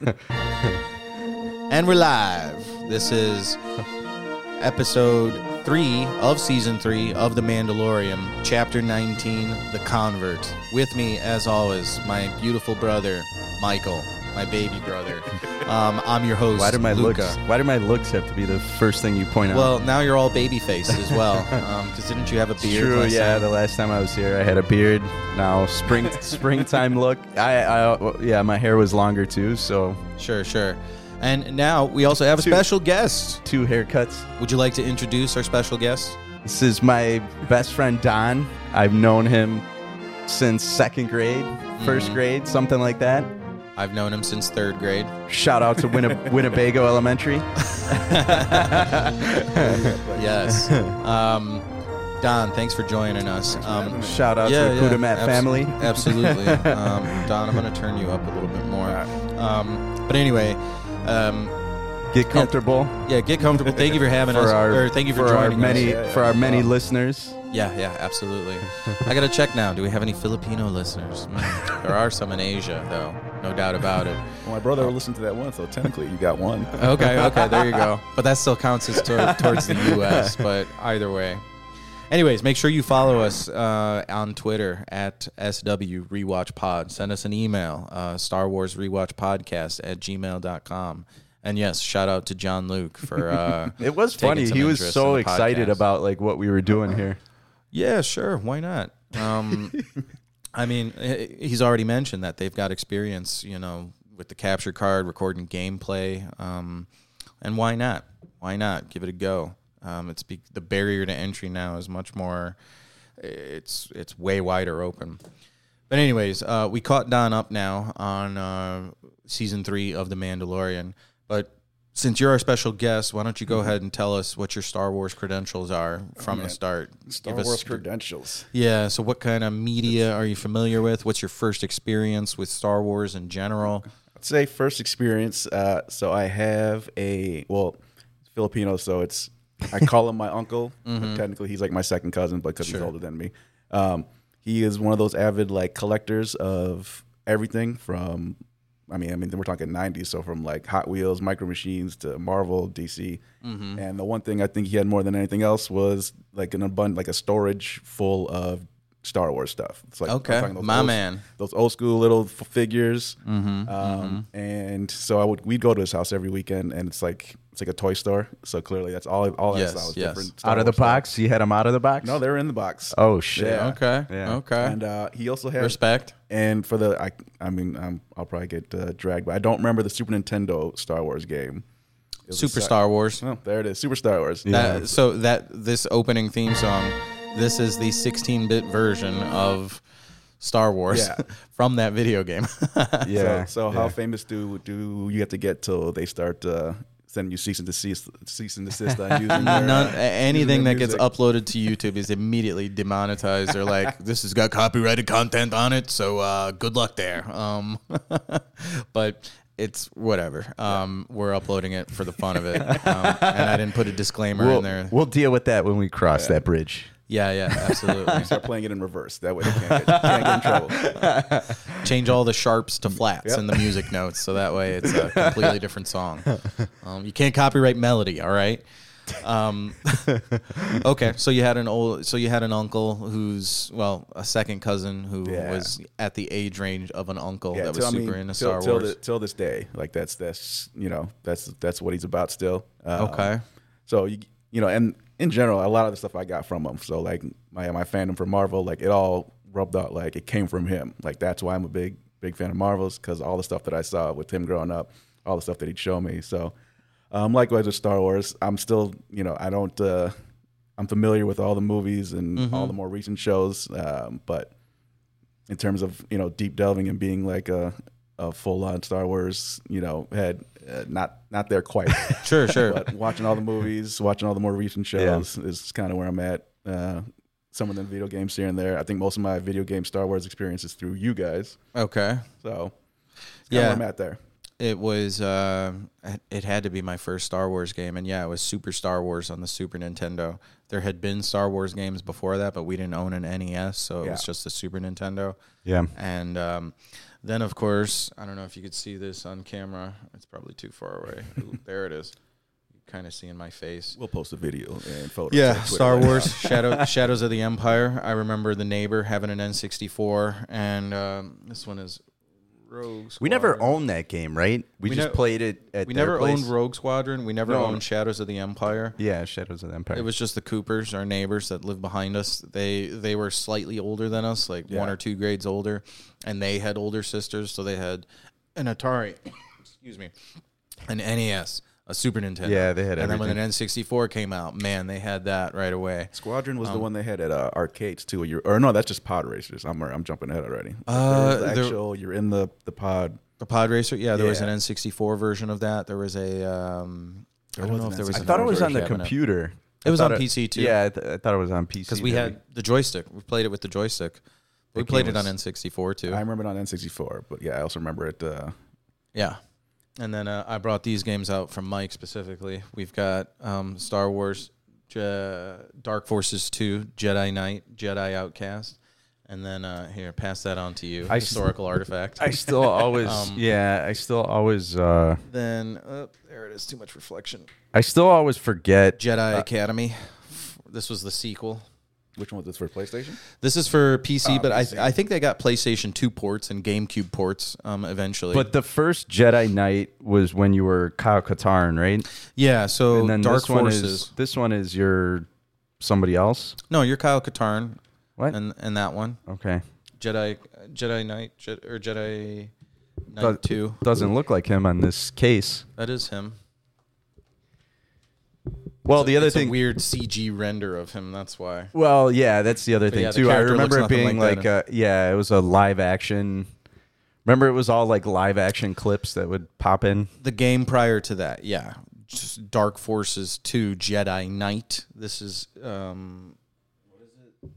and we're live. This is episode three of season three of The Mandalorian, chapter 19, The Convert. With me, as always, my beautiful brother, Michael, my baby brother. Um, I'm your host, Why do my Luca. looks? Why do my looks have to be the first thing you point out? Well, now you're all baby faced as well. Because didn't you have a beard? true. last Yeah, time? the last time I was here, I had a beard. Now spring, springtime look. I, I, yeah, my hair was longer too. So Sure, sure. And now we also have a Two. special guest. two haircuts. Would you like to introduce our special guest? This is my best friend Don. I've known him since second grade, 1st Mhm. grade, something like that. I've known him since third grade. Shout out to Winne- Winnebago Elementary. yes. Um, Don, thanks for joining us. Um, Shout out to the Kudamat abso- family. Absolutely. um, Don, I'm going to turn you up a little bit more. Um, but anyway, um, Get comfortable yeah, get comfortable. Thank you for having for us. our or thank you for, our joining many us. Yeah, for our many Wow. listeners. Yeah, yeah, absolutely. I got to check now. Do we have any Filipino listeners? Mm, there are some in Asia, though. No doubt about it. Well, my brother listened to that one, so technically you got one. Okay, okay, there you go. But that still counts as tor- towards the U.S. But either way. Anyways, make sure you follow us uh, on Twitter at SW Rewatch Pod. Send us an email, uh, Star Wars Rewatch Podcast at gmail.com. And yes, shout out to John Luke for. Uh, It was funny. some He was so excited podcast. about like what we were doing here. Yeah, sure. Why not? Um, I mean, he's already mentioned that they've got experience, you know, with the capture card, recording gameplay, um, and why not? Why not give it a go? Um, it's be- the barrier to entry now is much more. It's it's way wider open. But anyways, uh, we caught Don up now on uh, season three of The Mandalorian. But since you're our special guest, why don't you go ahead and tell us what your Star Wars credentials are from the start? Star Give us- Wars credentials. yeah. So, what kind of media are you familiar with? What's your first experience with Star Wars in general? I'd say first experience. Uh, so I have a well, Filipino, so it's I call him my uncle. but technically, he's like my second cousin, but because Sure. he's older than me. Um, he is one of those avid like collectors of everything from. I mean, I mean, we're talking '90s, so from like Hot Wheels, Micro Machines to Marvel, DC, and the one thing I think he had more than anything else was like an abundant, like a storage full of Star Wars stuff. It's like I'm Okay, talking those my old- man. those old school little f- figures. Mm-hmm, Um, And so I would we'd go to his house every weekend, and it's like it's like a toy store. So clearly, that's all all that Yes, stuff was yes. different. Star out of the Wars stuff. box, you had them out of the box. No, they were in the box. oh shit. Yeah. Okay. Yeah. Okay. And uh, he also had Respect. and for the I I mean um, I'll probably get uh, dragged, but I don't remember the Super Nintendo Star Wars game. It was a Super Star Wars. Oh, there it is, Super Star Wars. That, so that this opening theme song, this is the 16-bit version of Star Wars Yeah. from that video game. Yeah. So, so how yeah. famous do do you have to get till they start uh, sending you cease and desist, cease and desist on using their, None, uh, anything using that their gets uploaded to YouTube is immediately demonetized. They're like, "This has got copyrighted content on it, so uh, good luck there." Um, but it's whatever. Um, We're uploading it for the fun of it, um, and I didn't put a disclaimer We'll, in there. we'll deal with that when we cross that bridge. Yeah, yeah, absolutely. Start playing it in reverse. That way they can't get, can't get in trouble. Change all the sharps to flats Yep. in the music notes, so that way it's a completely different song. Um, you can't copyright melody, all right? Um, okay, so you had an old, so you had an uncle who's well, a second cousin who Yeah. was at the age range of an uncle that was till- I super mean, into till, Star till Wars. the- till this day, like that's that's you know that's that's what he's about still. Um, Okay. So you you know, and in general, a lot of the stuff I got from him. So like my my fandom for Marvel, like it all rubbed out like it came from him. Like that's why I'm a big big fan of Marvels because all the stuff that I saw with him growing up, all the stuff that he'd show me. So um, likewise with Star Wars, I'm still you know I don't. Uh, I'm familiar with all the movies and Mm-hmm. all the more recent shows, um, but in terms of you know deep delving and being like a, a full on Star Wars you know head, uh, not not there quite. Sure, sure. but watching all the movies, watching all the more recent shows is kind of where I'm at. Uh, some of the video games here and there. I think most of my video game Star Wars experience is through you guys. okay. So Yeah. yeah, I'm at there. it was uh, it had to be my first Star Wars game, and yeah, it was Super Star Wars on the Super Nintendo. There had been Star Wars games before that, but we didn't own an NES, so it Yeah. was just the Super Nintendo. Yeah. And um, then, of course, I don't know if you could see this on camera. It's probably too far away. Ooh, there it is. You kind of see in my face. We'll post a video and photos. Yeah, Star right. Wars, Shadow, Shadows of the Empire. I remember the neighbor having an N64, and um, this one is Rogue. We never owned that game, right? We, We just ne- played it at We never place. owned Rogue Squadron. We never No. owned Shadows of the Empire. Yeah, Shadows of the Empire. It was just the Coopers, our neighbors that lived behind us. They they were slightly older than us, like one or two grades older, and they had older sisters, so they had an Atari, excuse me, an NES, a Super Nintendo. Yeah, they had it. And then when an. N64 came out, man, they had that right away. Squadron was the Um, one they had at uh, arcades too. You're, or no, that's just pod racers. I'm I'm jumping ahead already. Uh, There's the there- actual, you're in the the pod. The Pod Racer, yeah, there was an N64 version of that. There was a, um, I don't know if there was. I thought it was on the cabinet. computer. It I was thought on PC too. Yeah, I, th- I thought it was on PC because we too. had the joystick. We played it with the joystick. We That played game it on N64 too. I remember it on N64, but yeah, I also remember it. Uh, Yeah. And then uh, I brought these games out from Mike specifically. We've got um, Star Wars, Je- Dark Forces 2, Jedi Knight, Jedi Outcast. And then uh, here, pass that on to you. I Historical artifact. I still always, Um, yeah, I still always, uh, then, oh, there it is. Too much reflection. I still always forget. Jedi Uh, Academy. This was the sequel. Which one was this for PlayStation? This is for PC, Oh, but I, PC. I think they got PlayStation 2 ports and GameCube ports um, eventually. But the first Jedi Knight was when you were Kyle Katarn, right? yeah, so and then Dark this one Forces. is this one is your somebody else. no, you're Kyle Katarn What? and, and that one. okay, Jedi Jedi Knight Jedi, or Jedi Knight Does- Two. doesn't look like him on this case. That is him. Well, the other It's a thing, weird CG render of him. That's why. well, yeah, that's the other But thing yeah, the too. I character remember it looks nothing being like like, uh, yeah, it was a live action. Remember, it was all like live action clips that would pop in. The game prior to that, yeah, just Dark Forces Two Jedi Knight. This is um What is it?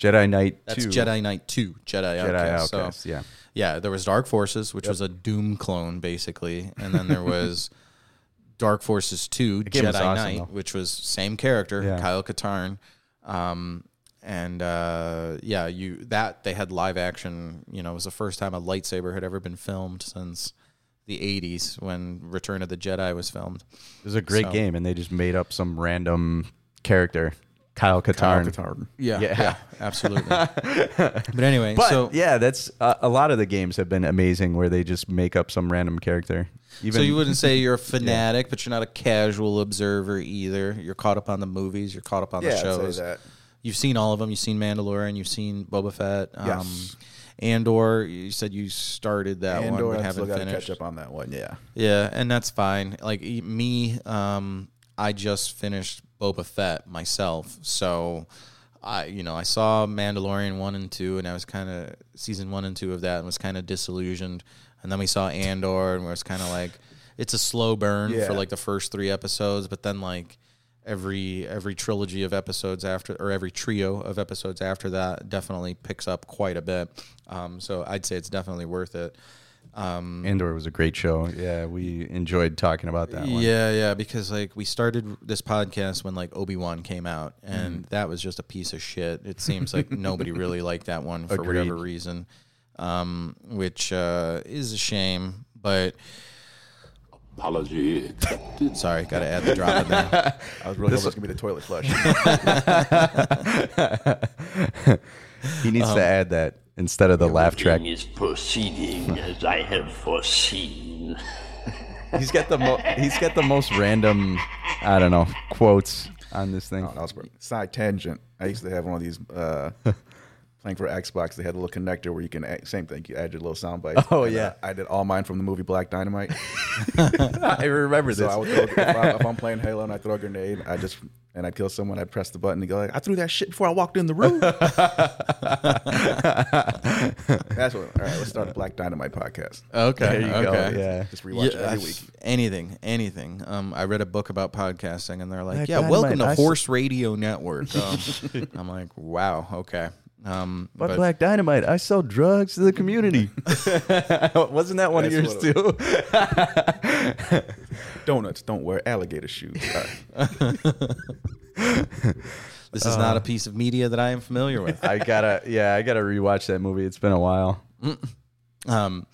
Jedi Knight that's Two, Jedi Knight Two Jedi, Jedi Outcast. Outcast. So yeah, yeah, there was Dark Forces, which was a Doom clone basically, and then there was. Dark Forces 2 Jedi awesome, Knight, though. which was same character, Yeah. Kyle Katarn. Um, and uh, yeah, you that they had live action. You know, it was the first time a lightsaber had ever been filmed since the '80s when Return of the Jedi was filmed. it was a great So- game, and they just made up some random character, Kyle Kyle Katarn. Katarn. Yeah, Yeah. yeah, absolutely. but anyway, But so yeah, that's uh, a lot of the games have been amazing where they just make up some random character. Even so you wouldn't say you're a fanatic, but you're not a casual observer either. You're caught up on the movies. You're caught up on Yeah, the I'd say shows. that. You've seen all of them. You've seen Mandalorian. You've seen Boba Fett. Um, Yes. Andor. You said you started that Andor, one, but I haven't got to finished. catch up on that one. Yeah. Yeah, and that's fine. Like me, um, I just finished Boba Fett myself, so I, you know, I saw Mandalorian one and two, and I was kind of season one and two of that, and was kind of disillusioned. And then we saw Andor, and it was kind of like it's a slow burn Yeah. for like the first three episodes, but then like every every trilogy of episodes after or every trio of episodes after that definitely picks up quite a bit. Um, so I'd say it's definitely worth it. Um, Andor was a great show. Yeah, we enjoyed talking about that one. yeah, yeah, because like we started this podcast when like Obi Wan came out, and Mm. that was just a piece of shit. It seems like nobody really liked that one for whatever reason, um, which uh, is a shame. But Apology accepted. sorry, got to add the drop in there. I was really hoping it was gonna be the toilet flush. He needs Um, to add that instead of the laugh track. Everything is proceeding as I have foreseen. He's got the mo- he's got the most random, I don't know, quotes on this thing. Oh, that was great. Side tangent. I used to have one of these uh, playing for Xbox. They had a little connector where you can add, same thing. You add your little sound bites. Oh, And, uh, yeah. I did all mine from the movie Black Dynamite. I remember So this. I would throw, if, I, if I'm playing Halo and I throw a grenade, I just and I'd kill someone. I'd press the button and go like, I threw that shit before I walked in the room. That's what. All right, let's start a Black Dynamite podcast. Okay, There you go, okay. yeah. Just rewatch it every week. Anything, anything. Um, I read a book about podcasting, and they're like, Black "Yeah, welcome to I s- Horse Radio Network." Um, I'm like, "Wow, okay." Um, But, but- Black Dynamite, I sell drugs to the community. Wasn't that one of yours too? Donuts don't wear alligator shoes. This is not a piece of media that I am familiar with. I gotta, yeah, I gotta rewatch that movie. It's been a while. Um,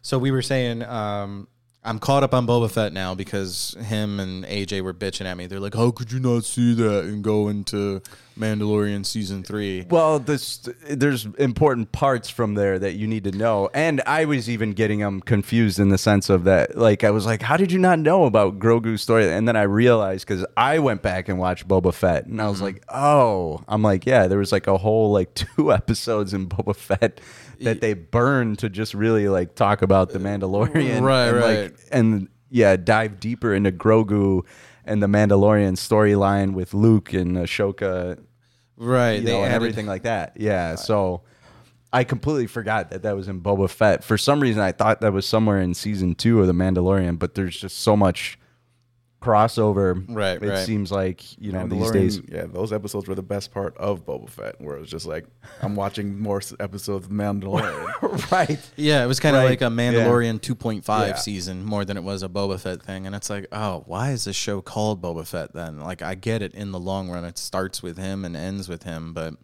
so we were saying, um, I'm caught up on Boba Fett now because him and AJ were bitching at me. They're like, "How could you not see that and go into Mandalorian season three? Well, this, there's important parts from there that you need to know, and I was even getting them confused in the sense of that. Like, I was like, "How did you not know about Grogu's story?" And then I realized because I went back and watched Boba Fett, and I was mm-hmm. like, "Oh," I'm like, "Yeah, there was like a whole like two episodes in Boba Fett that they burn to just really like talk about the Mandalorian, Right, and, right. Like, and yeah, dive deeper into Grogu." And the Mandalorian storyline with Luke and Ahsoka Right? they know, and everything like that. Yeah. So I completely forgot that that was in Boba Fett. For some reason, I thought that was somewhere in season two of The Mandalorian, but there's just so much crossover. Right, It right. seems like, you know, these days. yeah, those episodes were the best part of Boba Fett, where it was just like I'm watching more episodes of Mandalorian. right. Yeah, it was kind of Right, like a Mandalorian 2.5 Yeah. season more than it was a Boba Fett thing. And it's like, oh, why is this show called Boba Fett then? Like, I get it in the long run. It starts with him and ends with him, but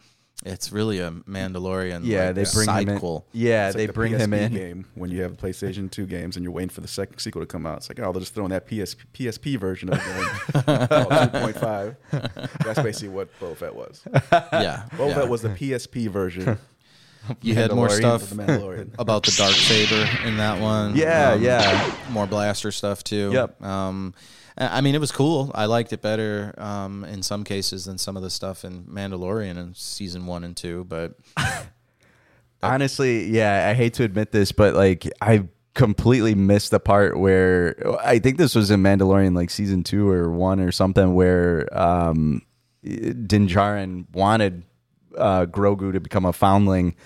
it's really a Mandalorian. Yeah, like, they bring him in. sidequel. Yeah, It's like they the bring PSP him in. Game when you have a PlayStation 2 games and you're waiting for the second sequel to come out. It's like, oh, they're just throwing that PS, PSP version of the game. oh, 2.5. That's basically what Boba Fett was. Yeah. Boba yeah. Fett was the PSP version you had more Mandalorian stuff the Mandalorian. about the dark saber in that one. Yeah, Um, yeah. More blaster stuff too. Yep. Um, I I mean, it was cool. I liked it better um, in some cases than some of the stuff in Mandalorian in season one and two. But Honestly, yeah, I hate to admit this, but like I completely missed the part where I think this was in Mandalorian, like season two or one or something, where um, Din Djarin wanted uh, Grogu to become a foundling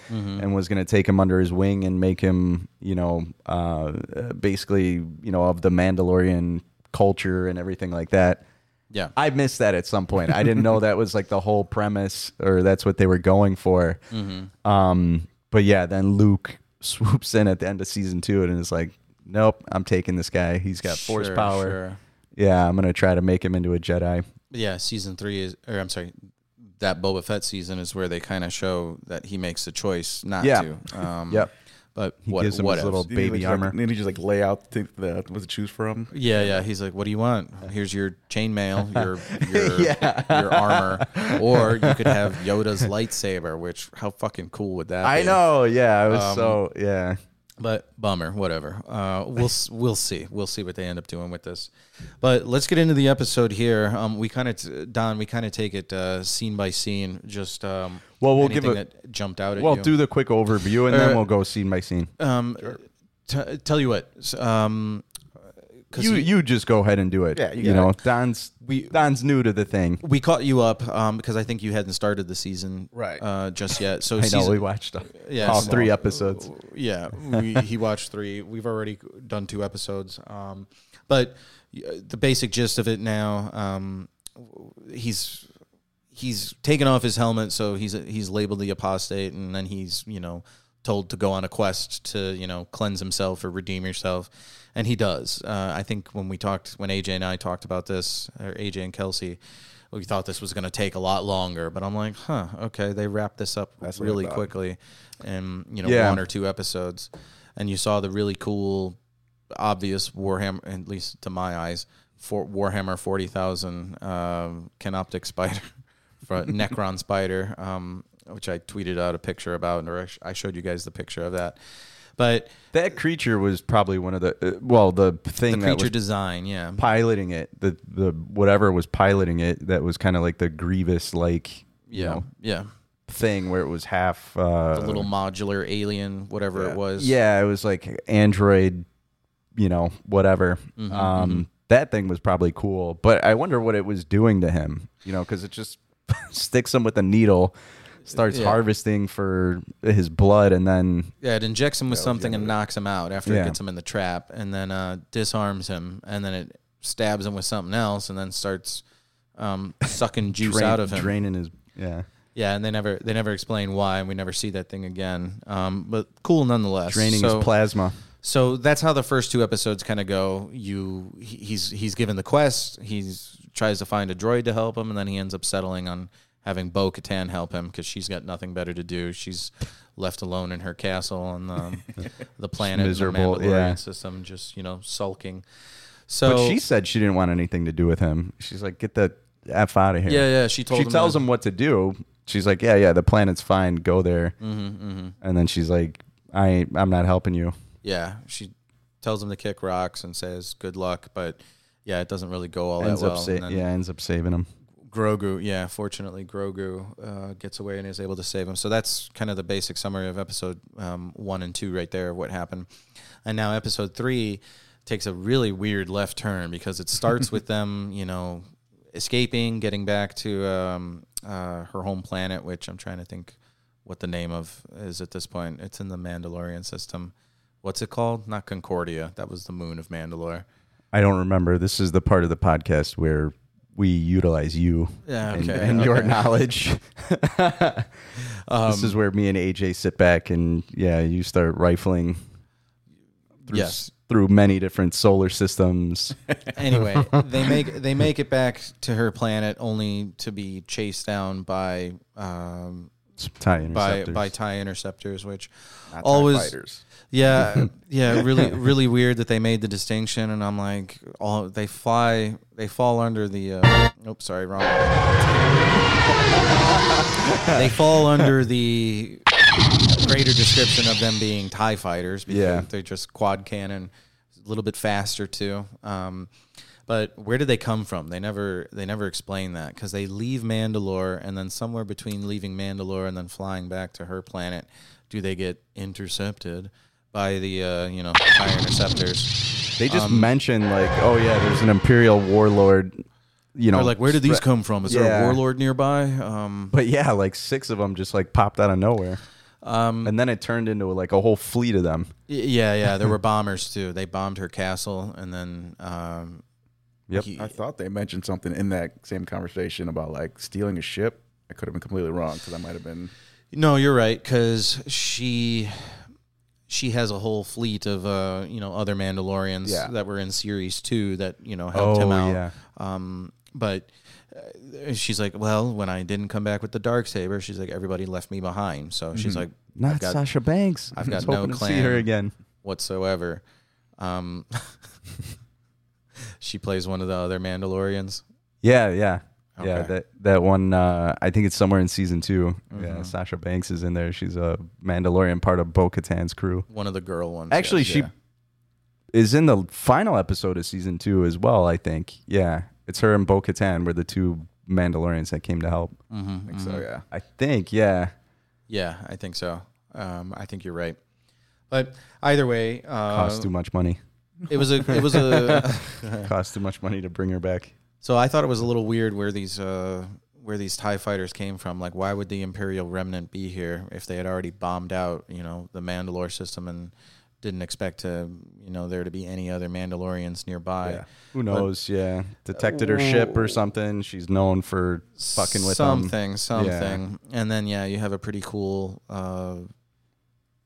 and was going to take him under his wing and make him, you know, uh, basically, you know, of the Mandalorian culture and everything like that. yeah, I missed that at some point. I didn't know that was like the whole premise or that's what they were going for. Um, but yeah, then Luke swoops in at the end of season two and is like, nope, I'm taking this guy. He's got force Sure, power. sure. Yeah, I'm going to try to make him into a Jedi. Yeah, season three is, or I'm sorry, that Boba Fett season is where they kind of show that he makes the choice not Yeah. to. Um, Yep. But He what, gives him what his else? little Didn't he baby just, armor. Like, didn't he just like lay out the, the what to choose from? Yeah, yeah. He's like, "What do you want? Here's your chainmail, your your, your armor, or you could have Yoda's lightsaber. Which how fucking cool would that? Be? I be? know. Yeah, I was Um, so, yeah. but bummer. Whatever. Uh, we'll we'll see. We'll see what they end up doing with this. But let's get into the episode here. Um, we kind of t- Don. We kind of take it uh, scene by scene. Just um, Well, we'll give anything a- that jumped out at Well, you. do the quick overview and Uh, then we'll go scene by scene. um, t- tell you what. s- Um, 'cause You, he- you just go ahead and do it. Yeah, you you know, it. Don's We- Don's new to the thing. we caught you up um, because I think you hadn't started the season Right. uh, just yet. So I know we watched all, Yeah, all so- three episodes. Yeah, we, he watched three. We've already done two episodes. Um, but uh, the basic gist of it now, um, he's he's taken off his helmet, so he's he's labeled the apostate, and then he's you know told to go on a quest to you know cleanse himself or redeem yourself, and he does. Uh, I think when we talked, when AJ and I talked about this, or AJ and Kelsey. We thought this was going to take a lot longer, but I'm like, huh, okay. They wrapped this up That's really quickly, in you know Yeah. one or two episodes, and you saw the really cool, obvious Warhammer, at least to my eyes, for Warhammer forty thousand um, Canoptek spider, for Necron spider, um, which I tweeted out a picture about, or I showed you guys the picture of that. But That creature was probably one of the uh, well, the the thing that creature was design, yeah, piloting it, the the whatever was piloting it, that was kind of like the Grievous like you yeah, know, yeah, thing where it was half uh, the little modular alien, whatever Yeah. it was. yeah, it was like Android, you know, whatever. Mm-hmm, um, That thing was probably cool, but I wonder what it was doing to him, you know, because it just sticks him with a needle, starts Yeah. harvesting for his blood, and then Yeah, it injects him with something and knocks him out after Yeah. it gets him in the trap, and then uh, disarms him, and then it stabs him with something else, and then starts um, sucking juice drain- out of him. draining his yeah. Yeah, and they never they never explain why, and we never see that thing again. Um, but cool nonetheless. Draining so, his plasma. So that's how the first two episodes kind of go. You he's he's given the quest. He's tries to find a droid to help him, and then he ends up settling on having Bo Katan help him because she's got nothing better to do. She's left alone in her castle on the the planet, miserable, the Mandalorian yeah. system, just you know sulking. So But she said she didn't want anything to do with him. She's like, get the f out of here. yeah, yeah. She told she him tells to- him what to do. She's like, yeah, yeah, the planet's fine. Go there. Mm-hmm, And then she's like, I, I'm not helping you. Yeah, she tells him to kick rocks and says good luck, but yeah, it doesn't really go all ends that well. up, sa- yeah, ends up saving him. Grogu, yeah, fortunately Grogu uh, gets away and is able to save him. So that's kind of the basic summary of episode um, one and two right there of what happened. And now episode three takes a really weird left turn because it starts with them, you know, escaping, getting back to um, uh, her home planet, which I'm trying to think what the name of is at this point. It's in the Mandalorian system. What's it called? Not Concordia. That was the moon of Mandalore. I don't remember. This is the part of the podcast where we utilize you Yeah, and, okay, and your okay. knowledge. this is where me and AJ sit back and yeah, you start rifling through, Yes. through many different solar systems. anyway, they make they make it back to her planet only to be chased down by um, tie by interceptors. by tie interceptors, which Not always fighters. Yeah yeah really really weird that they made the distinction, and I'm like all they fly they fall under the uh, oops sorry wrong. They fall under the greater description of them being tie fighters because Yeah. they're just quad cannon a little bit faster too. Um, but where did they come from? They never they never explain that because they leave mandalore and then somewhere between leaving mandalore and then flying back to her planet do they get intercepted by the uh, you know tie interceptors They just Um, mention like, oh yeah, there's an imperial warlord. You know, They're like where did these spread- come from is there Yeah. a warlord nearby um, But yeah, like six of them just like popped out of nowhere, um, and then it turned into like a whole fleet of them. Y- Yeah, yeah, there were bombers too. They bombed her castle, and then um, Yep. he- I thought they mentioned something in that same conversation about like stealing a ship. I could have been completely wrong because I might have been. no, you're right because she she has a whole fleet of uh, you know other Mandalorians Yeah. that were in series two that you know helped him Oh, out. yeah. Um, but uh, she's like, well, when I didn't come back with the dark saber, she's like, everybody left me behind. So she's like, Not got Sasha Banks. I've got no hoping to see her again. whatsoever. Um, she plays one of the other Mandalorians. Yeah, yeah, yeah. That that one. Uh, I think it's somewhere in season 2 Mm-hmm. Yeah, Sasha Banks is in there. She's a Mandalorian, part of Bo Katan's crew. One of the girl ones. Actually, yes. she Yeah. is in the final episode of season two as well. I think. Yeah, it's her and Bo Katan were the two Mandalorians that came to help. Mm-hmm, I think so yeah. I think. Yeah. Yeah, I think so. Um, I think you're right. But either way, uh, Cost too much money. it was a it was a. Cost too much money to bring her back. So I thought it was a little weird where these uh, where these Tie fighters came from. Like, why would the Imperial remnant be here if they had already bombed out, you know, the Mandalore system and didn't expect to, you know, there to be any other Mandalorians nearby? Yeah. Who knows? yeah, detected her ship or something. She's known for fucking with them. something, something, and then yeah, you have a pretty cool uh,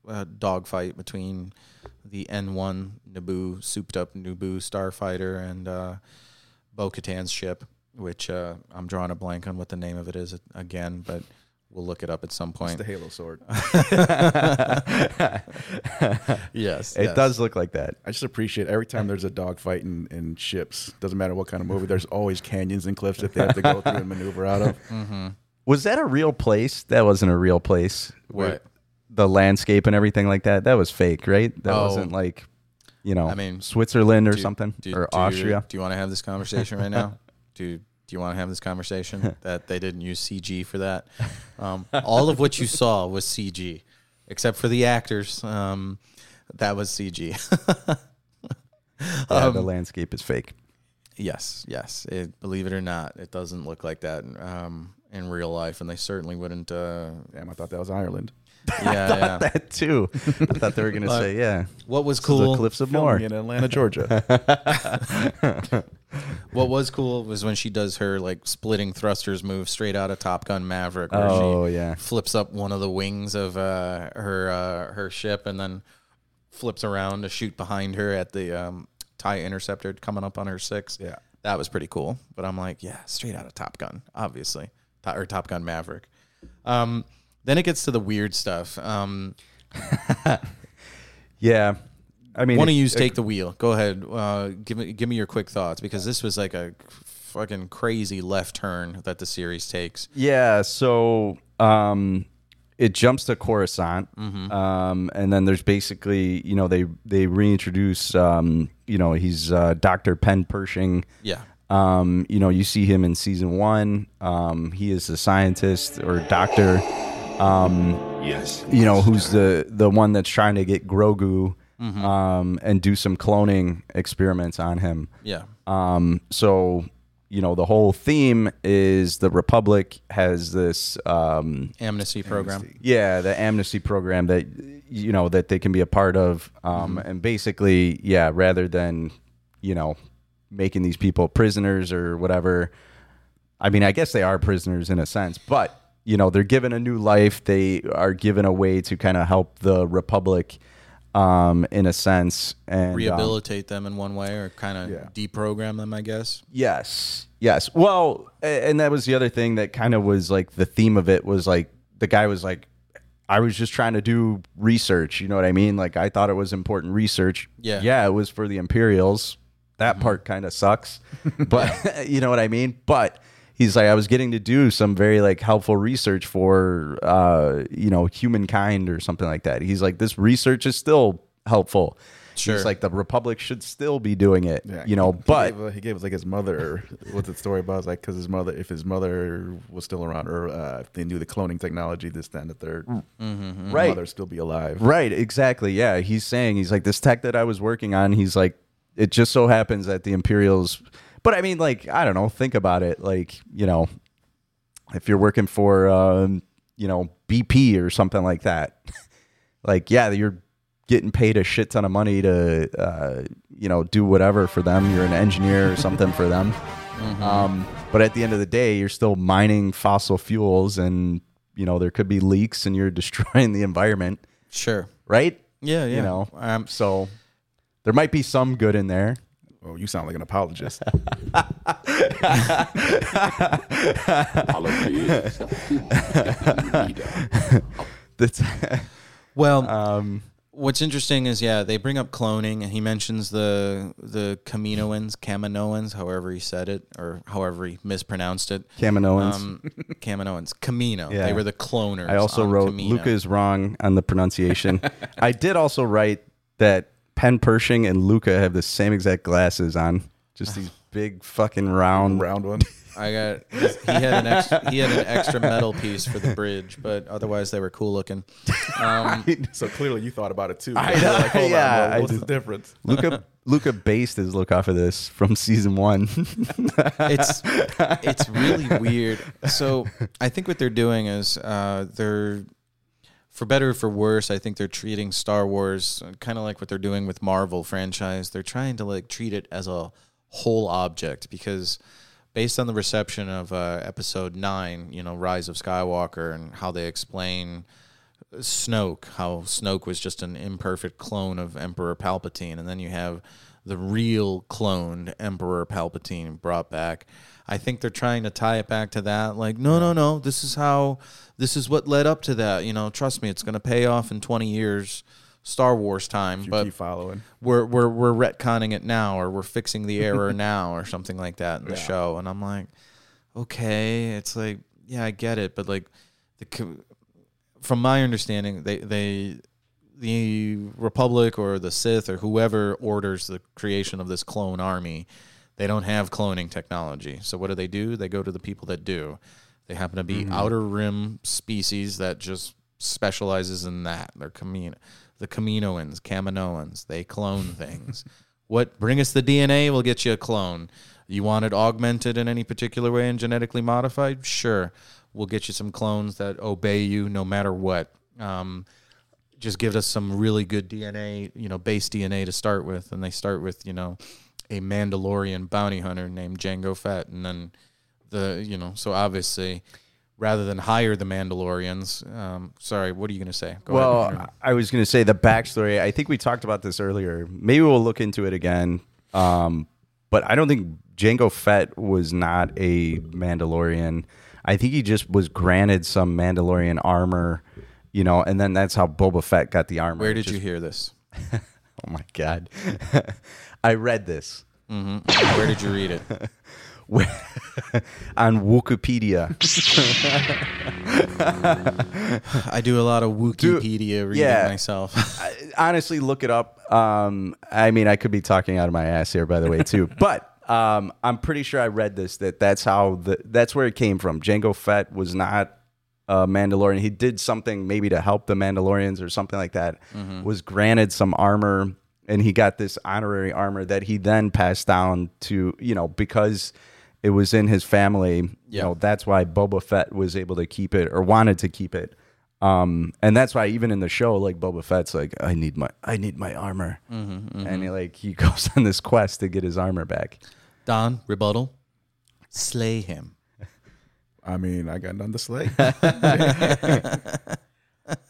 uh, dogfight between the N1 Naboo, souped up Naboo starfighter, and uh, Bo Katan's ship, which uh, I'm drawing a blank on what the name of it is again, but we'll look it up at some It's point. the Halo sword. yes, It yes. does look like that. I just appreciate every time there's a dogfight in, in ships. Doesn't matter what kind of movie. There's always canyons and cliffs that they have to go through and maneuver out of. Was that a real place? That wasn't a real place. Where What? The landscape and everything like that. That was fake, right? That Oh. wasn't like, you know, I mean, Switzerland or Do- something do- or do Austria. do you want to have this conversation right now? do Do you want to have this conversation that they didn't use CG for that? Um, all of what you saw was CG, except for the actors. Um, that was CG. Yeah, Um, the landscape is fake. yes, yes. It, believe it or not, it doesn't look like that um, in real life, and they certainly wouldn't. Uh, Damn, I thought that was Ireland. yeah, yeah. That too. I thought they were gonna say, yeah, What was is the cool? Cliffs of Filming Moher. in Atlanta, Georgia. What was cool was when she does her like splitting thrusters move straight out of Top Gun Maverick. Where Oh, she yeah. flips up one of the wings of uh, her uh, her ship and then flips around to shoot behind her at the um, tie interceptor coming up on her six. Yeah. that was pretty cool. But I'm like, yeah, straight out of Top Gun, obviously, or Top Gun Maverick. Um, then it gets to the weird stuff. Um, Yeah. I mean, one of you it- take the wheel. Go ahead. Uh, give me give me your quick thoughts because this was like a fucking crazy left turn that the series takes. Yeah, so um, it jumps to Coruscant, um, and then there's basically you know they they reintroduce um, you know he's uh, Doctor Penn Pershing. Yeah. Um, you know you see him in season one. Um, he is a scientist or doctor. Yes. You know who's the the one that's trying to get Grogu um, and do some cloning experiments on him. Yeah. Um, so you know the whole theme is the Republic has this um, Amnesty program. yeah the amnesty program that you know that they can be a part of um, and basically yeah rather than you know making these people prisoners or whatever i mean i guess they are prisoners in a sense but you know they're given a new life they are given a way to kind of help the republic um, in a sense and um, Rehabilitate them in one way or kind of Yeah. deprogram them, I guess. Yes. Yes. Well, and that was the other thing that kind of was like the theme of it was like the guy was like, I was just trying to do research. You know what I mean? Like I thought it was important research. Yeah. Yeah. It was for the Imperials. That part kind of sucks, but you know what I mean? But he's like, I was getting to do some very like helpful research for, uh, you know, humankind or something like that. He's like, this research is still helpful. Sure. He's like, the Republic should still be doing it, Yeah, you know, he but gave, uh, he gave us like his mother. What's the story about? It's like because his mother, if his mother was still around, or uh, if they knew the cloning technology, this, then, that, and the 3rd Mm-hmm, Right. mother still be alive. Right, exactly. Yeah, he's saying he's like this tech that I was working on. He's like, it just so happens that the Imperials. But I mean, like, I don't know. Think about it. Like, you know, if you're working for, um, you know, BP or something like that, like, yeah, you're getting paid a shit ton of money to, uh, you know, do whatever for them. You're an engineer or something for them. Um, but at the end of the day, you're still mining fossil fuels, and you know there could be leaks, and you're destroying the environment Sure. right? Yeah, yeah. You know, Um, so there might be some good in there. Oh, you sound like an apologist. Apologies. Leader. Well, um, what's interesting is yeah, they bring up cloning, and he mentions the the Kaminoans, Kaminoans, however he said it or however he mispronounced it. Kaminoans. Um, Kaminoans, Kamino. Yeah. They were the cloners. I also wrote Kamino. Luca is wrong on the pronunciation. I did also write that Penn Pershing and Luca have the same exact glasses on, just these big fucking round. Round one. I got he had an extra, he had an extra metal piece for the bridge, but otherwise they were cool looking. Um, So clearly you thought about it too. I know, like, hold on, yeah, well, what's did. the difference? Luca Luca based his look off of this from season one. it's it's really weird. So I think what they're doing is uh, they're for better or for worse. I think they're treating Star Wars kind of like what they're doing with Marvel franchise. They're trying to like treat it as a whole object because based on the reception of uh, Episode Nine, you know, Rise of Skywalker, and how they explain. Snoke, how Snoke was just an imperfect clone of Emperor Palpatine, and then you have the real cloned Emperor Palpatine brought back. I think they're trying to tie it back to that. Like, no, no, no, this is how, this is what led up to that. You know, trust me, it's going to pay off in 20 years, Star Wars time. You but keep following. we're we're we're retconning it now, or we're fixing the error now, or something like that in the show. And I'm like, okay, it's like, yeah, I get it, but like, the from my understanding, they they the Republic or the Sith or whoever orders the creation of this clone army, they don't have cloning technology. So what do they do? They go to the people that do. They happen to be outer rim species that just specializes in that. They're Kamino, the Kaminoans, Kaminoans. They clone things. what bring us the DNA? We'll get you a clone. You want it augmented in any particular way and genetically modified? Sure, we'll get you some clones that obey you no matter what. Um, just give us some really good DNA, you know, base DNA to start with, and they start with, you know, a Mandalorian bounty hunter named Jango Fett, and then the you know so obviously rather than hire the Mandalorians, um, sorry, what are you going to say? Go well, ahead. I was going to say the backstory. I think we talked about this earlier. Maybe we'll look into it again. Um, but I don't think Jango Fett was not a Mandalorian. I think he just was granted some Mandalorian armor, you know, and then that's how Boba Fett got the armor. Where did Just- you hear this? Oh my god, I read this Where did you read it? on Wikipedia. I do a lot of Wikipedia reading yeah. myself. I- honestly, look it up. Um, I mean, I could be talking out of my ass here, by the way, too. but um, I'm pretty sure I read this that that's how the that's where it came from. Jango Fett was not a Mandalorian. He did something maybe to help the Mandalorians or something like that. Was granted some armor, and he got this honorary armor that he then passed down to you know because it was in his family. You Yeah. know that's why Boba Fett was able to keep it or wanted to keep it. Um, and that's why even in the show, like Boba Fett's like, I need my, I need my armor, mm-hmm, and he mm-hmm. like he goes on this quest to get his armor back. Don, rebuttal. Slay him. I mean, I got nothing to slay.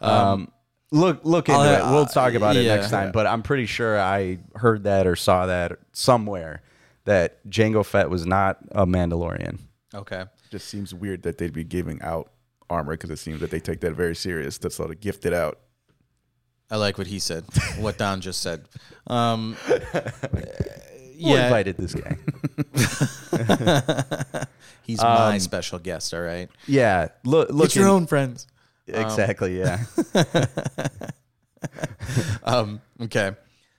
Um, um, Look, look into I'll- it. We'll talk about it yeah. next time. But I'm pretty sure I heard that or saw that somewhere that Jango Fett was not a Mandalorian. Okay. just seems weird that they'd be giving out armor because it seems that they take that very serious to sort of gift it out. I like what he said. what Don just said. Um, Who yeah, invited this guy? he's my special guest. All right. yeah, look, look. Get your own friends. Exactly. yeah. Um, okay.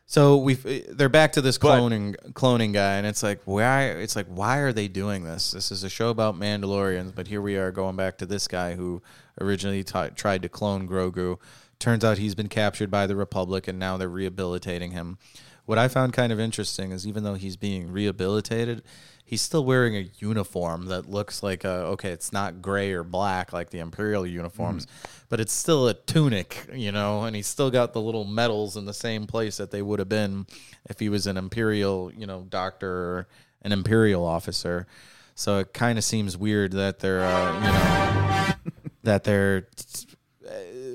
So we have they're back to this But- cloning cloning guy, and it's like why it's like why are they doing this? This is a show about Mandalorians, but here we are going back to this guy who originally t- tried to clone Grogu. Turns out he's been captured by the Republic, and now they're rehabilitating him. What I found kind of interesting is even though he's being rehabilitated, he's still wearing a uniform that looks like a okay, it's not gray or black like the Imperial uniforms, but it's still a tunic, you know, and he's still got the little medals in the same place that they would have been if he was an Imperial, you know, doctor or an Imperial officer. So it kind of seems weird that they're, uh, you know, that they're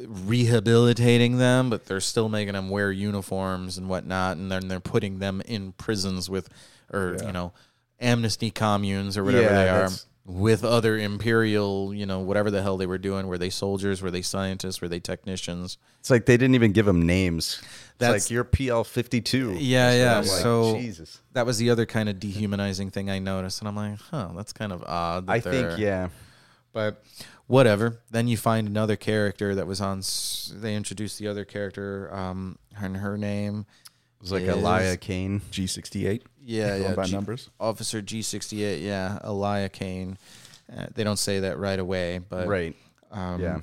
rehabilitating them, but they're still making them wear uniforms and whatnot, and then they're putting them in prisons with, or you know, amnesty communes or whatever Yeah, they are with other imperial, you know, whatever the hell they were doing. Were they soldiers? Were they scientists? Were they technicians? It's like they didn't even give them names. It's That's- like you're PL fifty two. Yeah, yeah. Like, so Jesus. that was the other kind of dehumanizing thing I noticed, and I'm like, huh, that's kind of odd. That I think yeah. but whatever. Then you find another character that was on. They introduced the other character, um, and her name was like is- Elia Kane. G68. Yeah, Going yeah. by G- numbers. Officer G68, yeah, Elia Kane. Uh, they don't say that right away, but right. Um, yeah.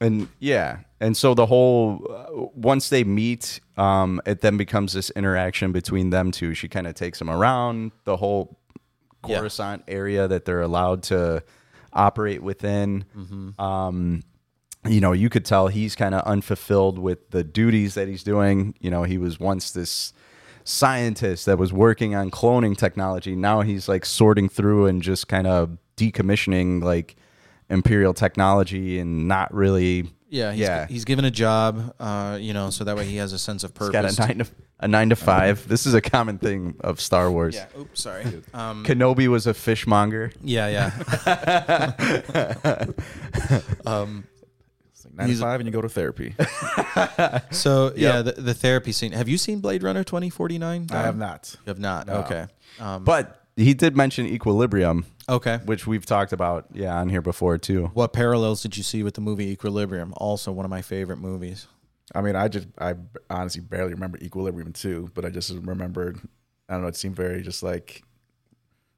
And yeah, and so the whole uh, once they meet, um, it then becomes this interaction between them two. She kind of takes him around the whole Yeah. Area that they're allowed to operate within. Mm-hmm. Um, you know, you could tell he's kind of unfulfilled with the duties that he's doing. You know, he was once this scientist that was working on cloning technology. Now he's like sorting through and just kind of decommissioning like imperial technology and not really. yeah, he's, yeah. he's given a job, uh, you know, so that way he has a sense of He's purpose. got a nine to a nine to five. This is a common thing of Star Wars. yeah. Oops, sorry. Um, Kenobi was a fishmonger. yeah, yeah. um, It's like 95 and you go to therapy. so yeah, the, the therapy scene. Have you seen Blade Runner twenty forty nine? I have not. You have not. Okay. Um, But he did mention equilibrium, okay. which we've talked about, yeah, on here before too. What parallels did you see with the movie Equilibrium? Also one of my favorite movies. I mean, I just, I honestly barely remember Equilibrium too, but I just remembered, I don't know, it seemed very just like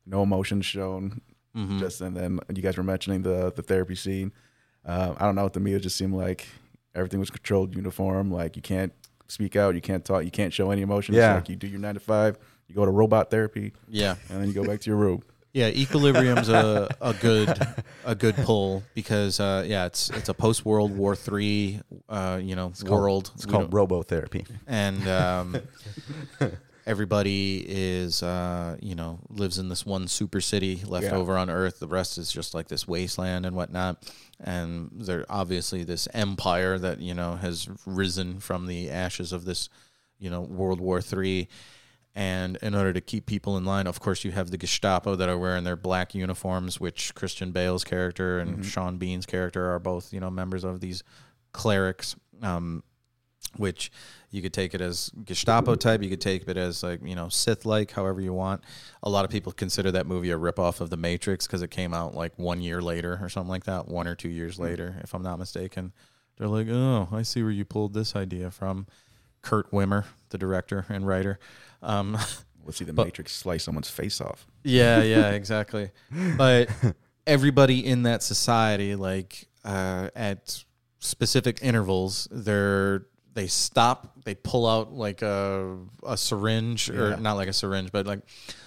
no emotion shown. Just, and then you guys were mentioning the, the therapy scene. Uh, I don't know, to me, it just seemed like everything was controlled uniform. Like you can't speak out, you can't talk, you can't show any emotions. Yeah. Like you do your nine to five, you go to robot therapy, Yeah. and then you go back to your room. Yeah, Equilibrium's a, a good a good pull because uh, yeah, it's it's a post World War Three uh, you know world. It's We called don't- robotherapy. and um, everybody is uh, you know lives in this one super city left Yeah. over on Earth. The rest is just like this wasteland and whatnot. And they're obviously this empire that you know has risen from the ashes of this you know World War Three. And in order to keep people in line, of course, you have the Gestapo that are wearing their black uniforms, which Christian Bale's character and Sean Bean's character are both, you know, members of these clerics. Um, which you could take it as Gestapo type, you could take it as like you know Sith like, however you want. A lot of people consider that movie a ripoff of The Matrix because it came out like one year later or something like that, one or two years later, if I'm not mistaken. They're like, oh, I see where you pulled this idea from. Kurt Wimmer, the director and writer. Um, Let's see the But- Matrix slice someone's face off. yeah, yeah, exactly. But everybody in that society, like uh, at specific intervals, they're they stop, they pull out like a a syringe or Yeah. not like a syringe, but like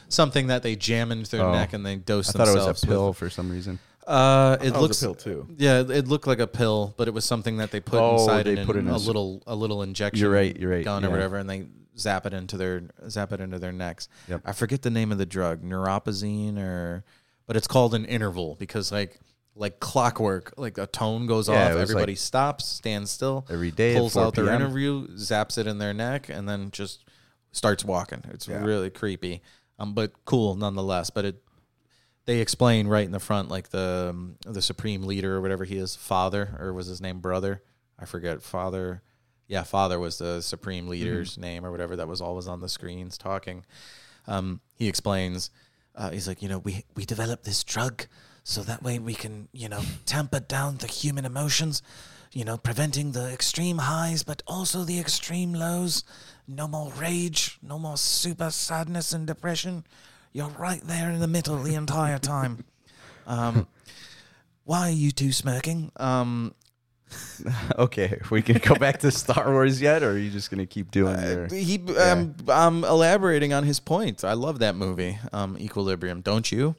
something that they jam into their Oh. neck and they dose I thought it themselves. was a pill With. for some reason. Uh, it That was looks a pill too. Yeah, it looked like a pill, but it was something that they put Oh, inside they it put in it in a a s- little a little injection. You're right, you're right, Gun or yeah. whatever, and they zap it into their zap it into their necks. Yep. I forget the name of the drug, neuropazine or, but it's called an interval because like like clockwork, like a tone goes Yeah, off, was everybody like stops, stands still, every day at pulls 4 out their PM. interview, zaps it in their neck, and then just starts walking. It's Yeah. really creepy, um, but cool nonetheless. But it they explain right in the front, like the um, the supreme leader or whatever he is, father or was his name brother? I forget. Father, yeah, father was the supreme leader's name or whatever that was always on the screens talking. Um, he explains. Uh, he's like, you know, we we developed this drug so that way we can, you know, tamper down the human emotions, you know, preventing the extreme highs but also the extreme lows. No more rage, no more super sadness and depression. You're right there in the middle the entire time. Um, why are you two smirking? Um, Okay, we can go back to Star Wars yet, or are you just gonna keep doing your? he, um, I'm elaborating on his point. I love that movie, um, Equilibrium. Don't you?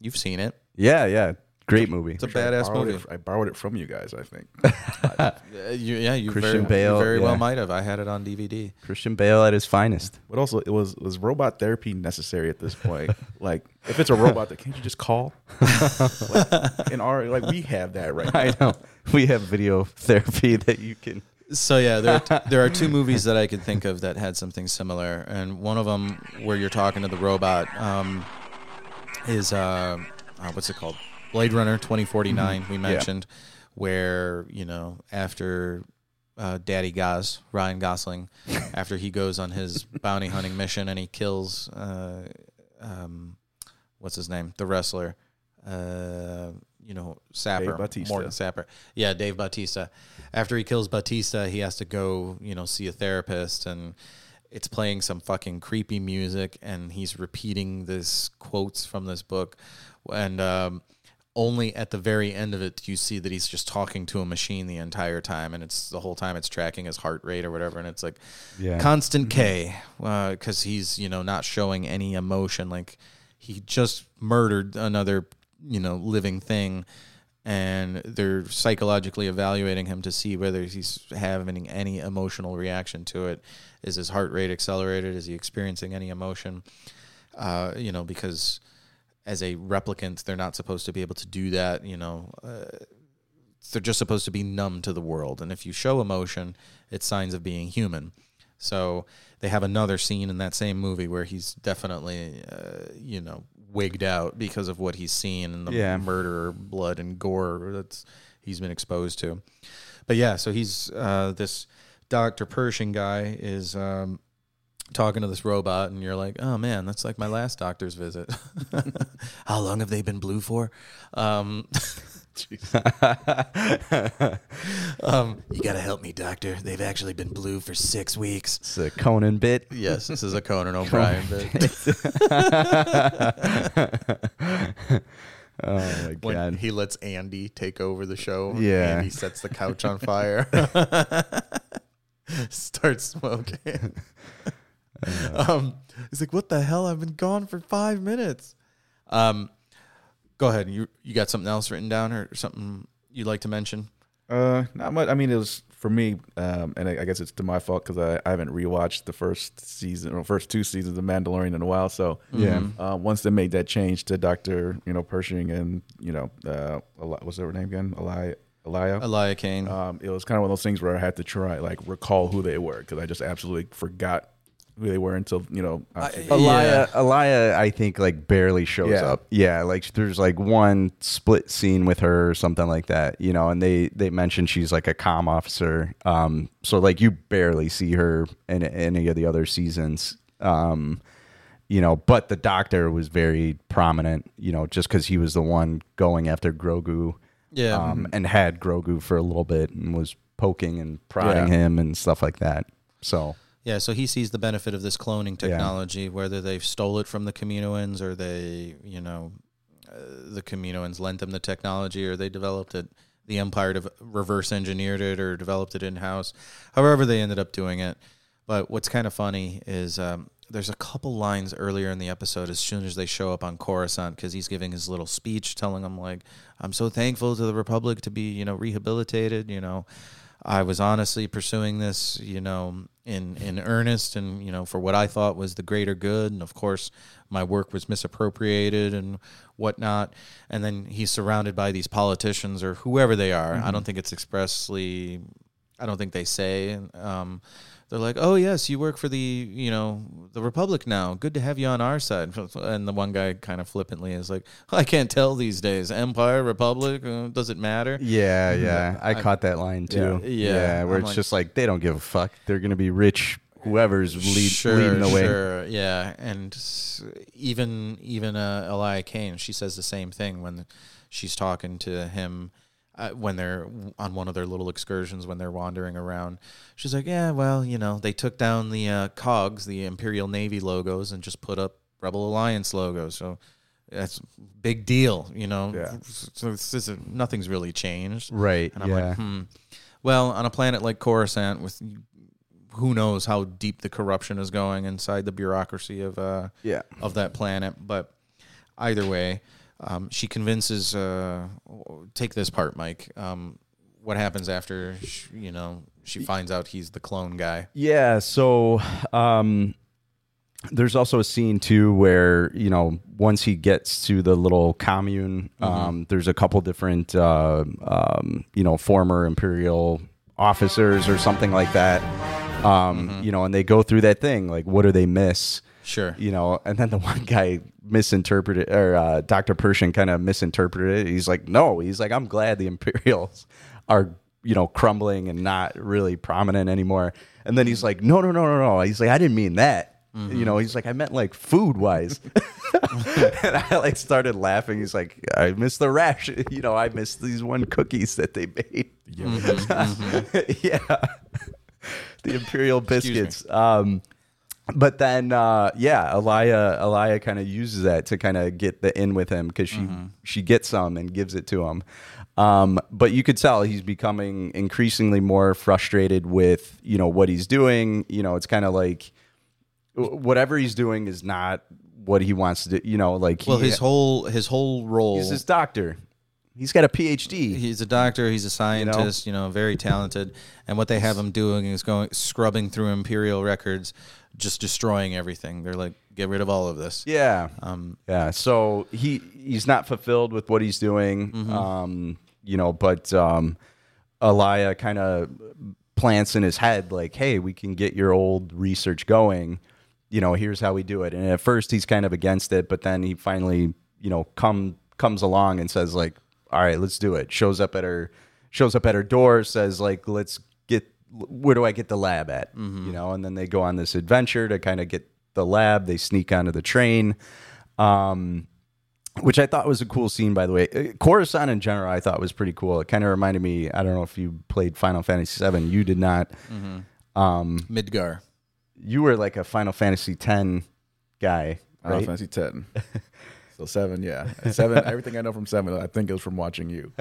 You've seen it. Yeah, yeah, great movie. It's a badass borrowed movie. It, I borrowed it from you guys. I think. Uh, you, yeah, you Christian very, Bale, you very well might have. I had it on DVD. Christian Bale at his finest. But also, it was was robot therapy necessary at this point? like, if it's a robot, that can't you just call? like, in our like, we have that right now. I know we have video therapy that you can. So yeah, there are, there are two movies that I could think of that had something similar, and one of them where you're talking to the robot um, is uh, uh, what's it called? Blade Runner 2049. We mentioned where you know after uh, Daddy Gaz Ryan Gosling, after he goes on his bounty hunting mission and he kills uh, um, what's his name, the wrestler. Uh, you know, Sapper, Dave Bautista. Morton Sapper. Yeah, Dave Bautista. After he kills Bautista, he has to go, you know, see a therapist and it's playing some fucking creepy music and he's repeating this quotes from this book and um only at the very end of it do you see that he's just talking to a machine the entire time and it's the whole time it's tracking his heart rate or whatever and it's like Yeah. constant K because he's you know not showing any emotion like he just murdered another you know living thing and they're psychologically evaluating him to see whether he's having any emotional reaction to it. Is his heart rate accelerated? Is he experiencing any emotion? Uh, you know because as a replicant they're not supposed to be able to do that you know uh, they're just supposed to be numb to the world. And if you show emotion it's signs of being human. So they have another scene in that same movie where he's definitely uh, you know wigged out because of what he's seen and the Yeah. murder blood and gore that's he's been exposed to. But yeah so he's uh, this dr pershing guy is um, talking to this robot and you're like oh man that's like my last doctor's visit. How long have they been blue for? Um, um, you gotta help me doctor. They've actually been blue for six weeks. It's a Conan bit. yes this is a conan o'brien bit. Oh my when god. he lets andy take over the show Yeah. he sets the couch on fire. Starts smoking um, he's like what the hell i've been gone for five minutes Um, go ahead. You you got something else written down or something you'd like to mention? Uh, not much. I mean, it was for me, um, and I, I guess it's to my fault because I, I haven't rewatched the first season or first two seasons of Mandalorian in a while. So Yeah. uh, once they made that change to Doctor, you know, Pershing and you know, uh, Eli- what's her name again? Elia. Elia. Elia Kane. Um, it was kind of one of those things where I had to try like recall who they were because I just absolutely forgot who they were until you know. obviously- Elia, Elia, I think like barely shows Yeah. up. Yeah, like there's like one split scene with her or something like that, you know. And they they mentioned she's like a comm officer, um, so like you barely see her in any of the other seasons, um, you know. But the Doctor was very prominent, you know, just because he was the one going after Grogu, Yeah. um, and had Grogu for a little bit and was poking and prodding Yeah. him and stuff like that. So Yeah, so he sees the benefit of this cloning technology, whether they've stole it from the Kaminoans or they, you know, uh, the Kaminoans lent them the technology or they developed it. The Empire dev- reverse engineered it or developed it in house. However, they ended up doing it. But what's kind of funny is um, there's a couple lines earlier in the episode as soon as they show up on Coruscant because he's giving his little speech telling them like, "I'm so thankful to the Republic to be, you know, rehabilitated." You know, I was honestly pursuing this, you know, in in earnest, and you know, for what I thought was the greater good, and of course, my work was misappropriated and whatnot. And then he's surrounded by these politicians or whoever they are. I don't think it's expressly. I don't think they say. Um, they're like, "Oh yes, you work for the you know the Republic now. Good to have you on our side." And the one guy kind of flippantly is like, "I can't tell these days. Empire, Republic, uh, does it matter?" Yeah, yeah. I, caught that line too. Yeah. Yeah. where I'm it's like- just like they don't give a fuck. They're gonna be rich. Whoever's lead, leading the way. Sure, yeah, and even even uh, Elia Kane, she says the same thing when she's talking to him uh, when they're on one of their little excursions when they're wandering around. She's like, "Yeah, well, you know, they took down the uh, cogs, the Imperial Navy logos, and just put up Rebel Alliance logos." So. That's big deal, you know. Yeah. So this is nothing's really changed, Right. and I'm yeah. like, hmm. Well, on a planet like Coruscant, with who knows how deep the corruption is going inside the bureaucracy of uh Yeah. of that planet, but either way, um, she convinces. Uh, take this part, Mike. Um, what happens after sh you know she finds out he's the clone guy? Yeah, so um there's also a scene too where, you know, once he gets to the little commune, um there's a couple different uh um you know, former imperial officers or something like that. Um, you know, and they go through that thing like what do they miss? Sure. you know, and then the one guy misinterpreted, or uh, Dr. Pershing kind of misinterpreted it. He's like, no, he's like, I'm glad the Imperials are, you know, crumbling and not really prominent anymore. And then he's like, no, no, no, no, no. He's like, I didn't mean that. You know, he's like, I meant like food wise. and I like started laughing. He's like, I miss the rash. You know, I miss these one cookies that they made. yeah. the Imperial biscuits. Um, but then uh yeah elia elia kind of uses that to kind of get the in with him because she she gets some and gives it to him um but you could tell he's becoming increasingly more frustrated with you know what he's doing you know it's kind of like whatever he's doing is not what he wants to do you know like Well, he- his whole his whole role. he's his doctor he's got a phd He's a doctor. He's a scientist. You know, very talented. And what they have him doing is going scrubbing through imperial records, just destroying everything. They're like, get rid of all of this. Yeah. Um, yeah. So he he's not fulfilled with what he's doing. Mm-hmm. Um, you know, but um Elia kind of plants in his head like, hey, we can get your old research going. You know, here's how we do it. And at first he's kind of against it, but then he finally, you know, come comes along and says like, all right, let's do it. Shows up at her shows up at her door, says like, let's where do I get the lab at? You know, and then they go on this adventure to kind of get the lab. They sneak onto the train. Um which I thought was a cool scene, by the way. Uh, Coruscant in general, I thought was pretty cool. It kind of reminded me. I don't know if you played Final Fantasy VII. You did not. Um, Midgar. you were like a Final Fantasy X guy, Final right? Fantasy ten. So seven, yeah, seven. Everything I know from seven, I think it was from watching you.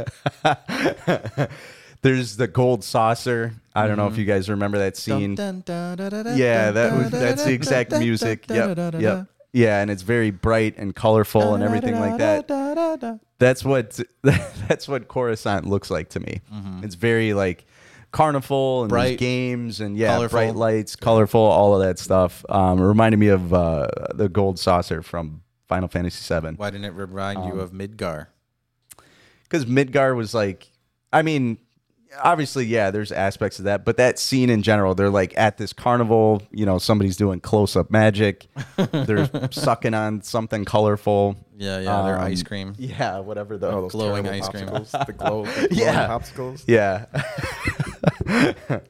There's the gold saucer. I don't know if you guys remember that scene. Yeah, that was that's the exact music. Yep, yep. Yeah, and it's very bright and colorful and everything like that. That's what that's what Coruscant looks like to me. It's very like carnival and Mm-hmm. Bright, games and yeah, colorful. bright lights, colorful, all of that stuff. Um, it reminded me of uh, the gold saucer from Final Fantasy VII. Why didn't it remind Um, you of Midgar? because Midgar was like, I mean, obviously, yeah, there's aspects of that, but that scene in general, they're like at this carnival, you know, somebody's doing close up magic, they're sucking on something colorful. Yeah, yeah, their Um, ice cream. Yeah, whatever the Oh, Glowing ice cream. the glow, the glowing Yeah. popsicles. yeah.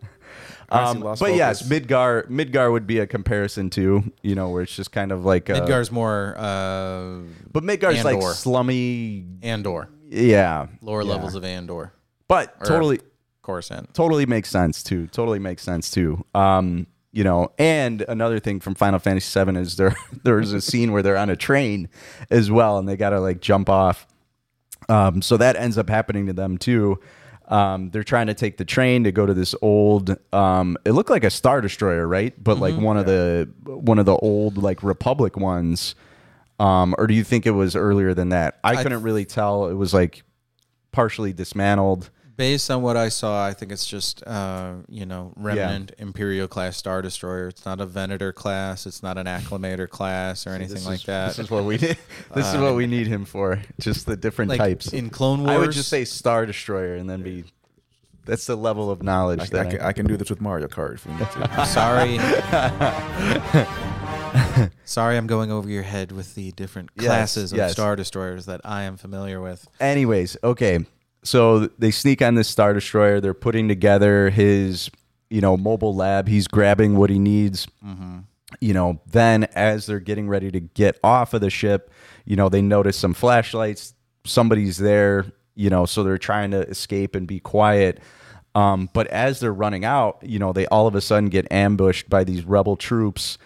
Um, but yes. Midgar Midgar would be a comparison to you know where it's just kind of like uh, Midgar's more uh, but Midgar's like Andor. slummy, Andor, yeah, lower yeah. levels of Andor, but or totally Coruscant. totally makes sense too. Totally makes sense too. Um, you know, and another thing from Final Fantasy VII is there there's a scene where they're on a train as well, and they got to like jump off. Um, so that ends up happening to them too. Um, they're trying to take the train to go to this old. Um, it looked like a star destroyer, right? But like one of the one of the old like Republic ones. Um, or do you think it was earlier than that? I, I- couldn't really tell. It was like partially dismantled. Based on what I saw, I think it's just uh, you know remnant Imperial class star destroyer. It's not a Venator class. It's not an Acclimator class or anything This like is- that. This is what we need. This is what we need him for. Just the different like types. in Clone Wars. I would just say Star Destroyer, and then be. That's the level of knowledge I, I, that can, I can do this with Mario Kart if we need to. Sorry. Sorry, I'm going over your head with the different Yes, classes of yes. Star Destroyers that I am familiar with. Anyways, okay. So they sneak on this Star Destroyer. They're putting together his, you know, mobile lab. He's grabbing what he needs. You know, then as they're getting ready to get off of the ship, you know, they notice some flashlights. Somebody's there, you know, so they're trying to escape and be quiet. Um, but as they're running out, you know, they all of a sudden get ambushed by these rebel troops.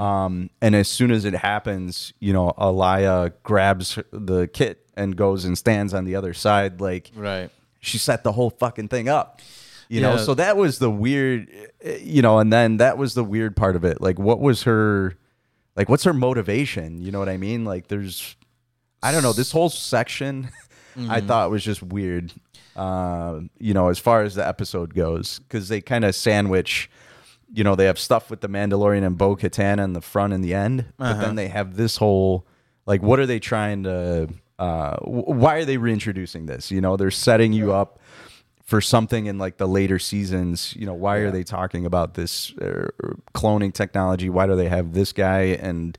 Um, and as soon as it happens, you know, Alaya grabs the kit and goes and stands on the other side. Like, Right. she set the whole fucking thing up. You know, so that was the weird, you know, and then that was the weird part of it. Like, what was her, like, what's her motivation? You know what I mean? Like, there's, I don't know, this whole section I thought was just weird, uh, you know, as far as the episode goes, because they kind of sandwich, you know, they have stuff with the Mandalorian and Bo Katan in the front and the end, but then they have this whole, like, what are they trying to, uh, why are they reintroducing this? You know, they're setting you up for something in like the later seasons. You know why are they talking about this uh, cloning technology? Why do they have this guy and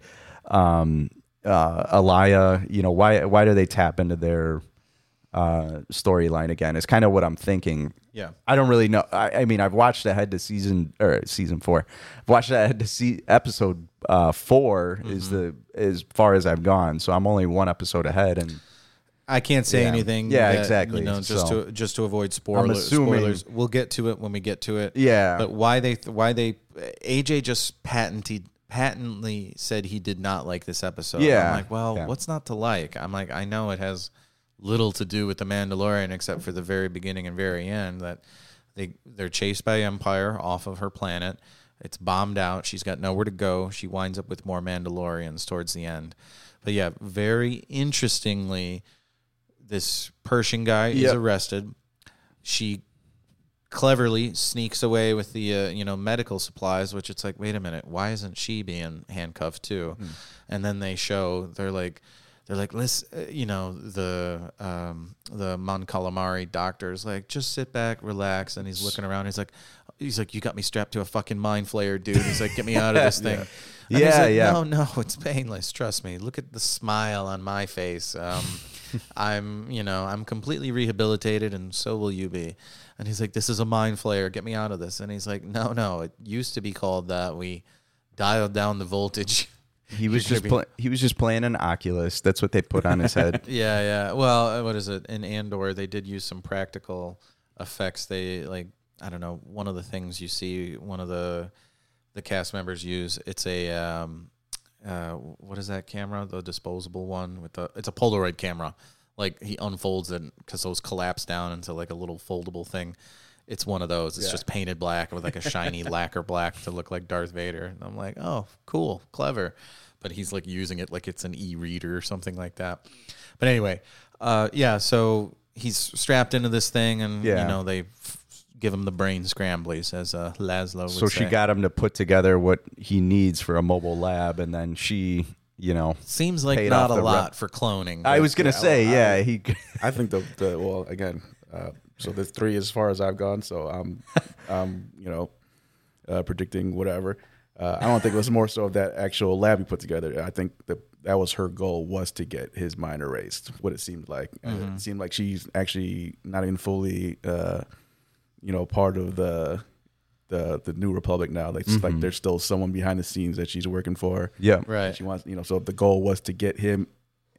um uh Alaya you know why why do they tap into their uh storyline again is kind of what i'm thinking Yeah. i don't really know I, I mean i've watched ahead to season or season four i've watched ahead to see episode uh 4 is Mm-hmm. the as far as i've gone so i'm only one episode ahead and I can't say Yeah. anything. Yeah, that, exactly. You know, just So- to just to avoid spoilers. assuming- Spoilers. We'll get to it when we get to it. Yeah. But why they why they AJ just patented patently said he did not like this episode. Yeah. I'm like, well, Yeah. what's not to like? I'm like, I know it has little to do with the Mandalorian except for the very beginning and very end that they they're chased by Empire off of her planet. It's bombed out. She's got nowhere to go. She winds up with more Mandalorians towards the end. But yeah, very interestingly, this Pershing guy is arrested. She cleverly sneaks away with the uh, you know medical supplies, which it's like, wait a minute, why isn't she being handcuffed too? And then they show they're like. They're like, let's, uh, you know, the um, the Mon Calamari doctor's like, just sit back, relax, and he's looking around. He's like, he's like, you got me strapped to a fucking mind flayer, dude. He's like, get me out of this thing. He's Yeah, like, yeah. No, no, it's painless. Trust me. Look at the smile on my face. Um, I'm, you know, I'm completely rehabilitated, and so will you be. And he's like, "This is a mind flayer. Get me out of this." And he's like, "No, no. It used to be called that. We dialed down the voltage." He was just gonna he was just playing an Oculus. That's what they put on his head. yeah, yeah. Well, uh, what is it? In Andor, they did use some practical effects. They like, I don't know. One of the things you see, one of the the cast members use. It's a um, uh, what is that camera? The disposable one with the. It's a Polaroid camera. Like he unfolds it because those collapse down into like a little foldable thing. It's one of those. It's just painted black with like a shiny lacquer black to look like Darth Vader. And I'm like, oh, cool, clever. but he's like using it like it's an e-reader or something like that. But anyway, uh, yeah. So he's strapped into this thing, and Yeah. you know they f- give him the brain scramblies, as uh, Laszlo would So she say. got him to put together what he needs for a mobile lab, and then she, you know, Seems like paid not off a lot rep- for cloning. I was gonna yeah, say, well, yeah, I- he. I think the, the well again. Uh, so the three as far as I've gone. So I'm, I'm you know, uh, predicting whatever. Uh, I don't think it was more so of that actual lab he put together. I think that that was her goal was to get his mind erased. What it seemed like. Uh, It seemed like she's actually not even fully, uh, you know, part of the. The, the new republic now like it's like there's still someone behind the scenes that she's working for yeah, right. she wants, you know, so the goal was to get him,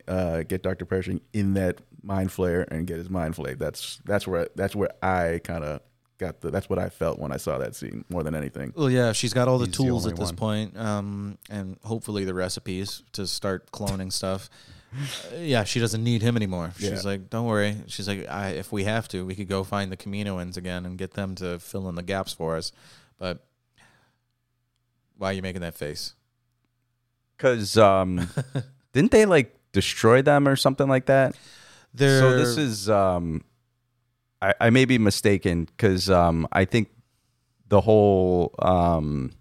uh, get Dr. Pershing in that mind flayer and get his mind flayed. That's that's where that's where I kind of got the. That's what I felt when I saw that scene more than anything. Well, yeah, she's got all the He's tools only at this point, um, and hopefully the recipes to start cloning stuff. Uh, yeah, she doesn't need him anymore. She's Yeah. like, don't worry. She's like, I, if we have to, we could go find the Kaminoans again and get them to fill in the gaps for us. But why are you making that face? because um, didn't they like destroy them or something like that? They're, So this is um, I, I may be mistaken because um, I think the whole um,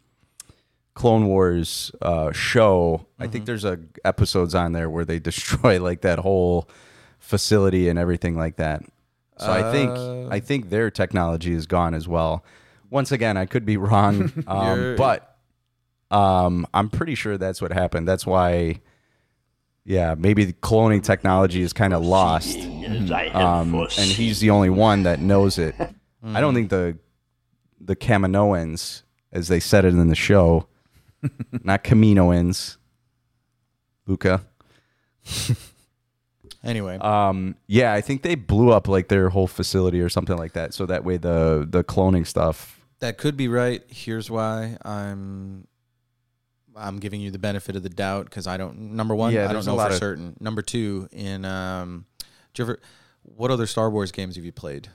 Clone Wars uh, show. I think there's a episodes on there where they destroy like that whole facility and everything like that. So I think Uh. I think their technology is gone as well. Once again, I could be wrong, um, but um, I'm pretty sure that's what happened. That's why, yeah, maybe the cloning technology is kind of lost As I have um, and he's the only one that knows it. I don't think the the Kaminoans, as they said it in the show, not Kaminoans, Luca. anyway. Um, yeah, I think they blew up like their whole facility or something like that. So that way the the cloning stuff. That could be right. Here's why I'm I'm giving you the benefit of the doubt because I don't. Number one, Yeah, I don't know for of- certain. Number two, in um, do you ever? What other Star Wars games have you played?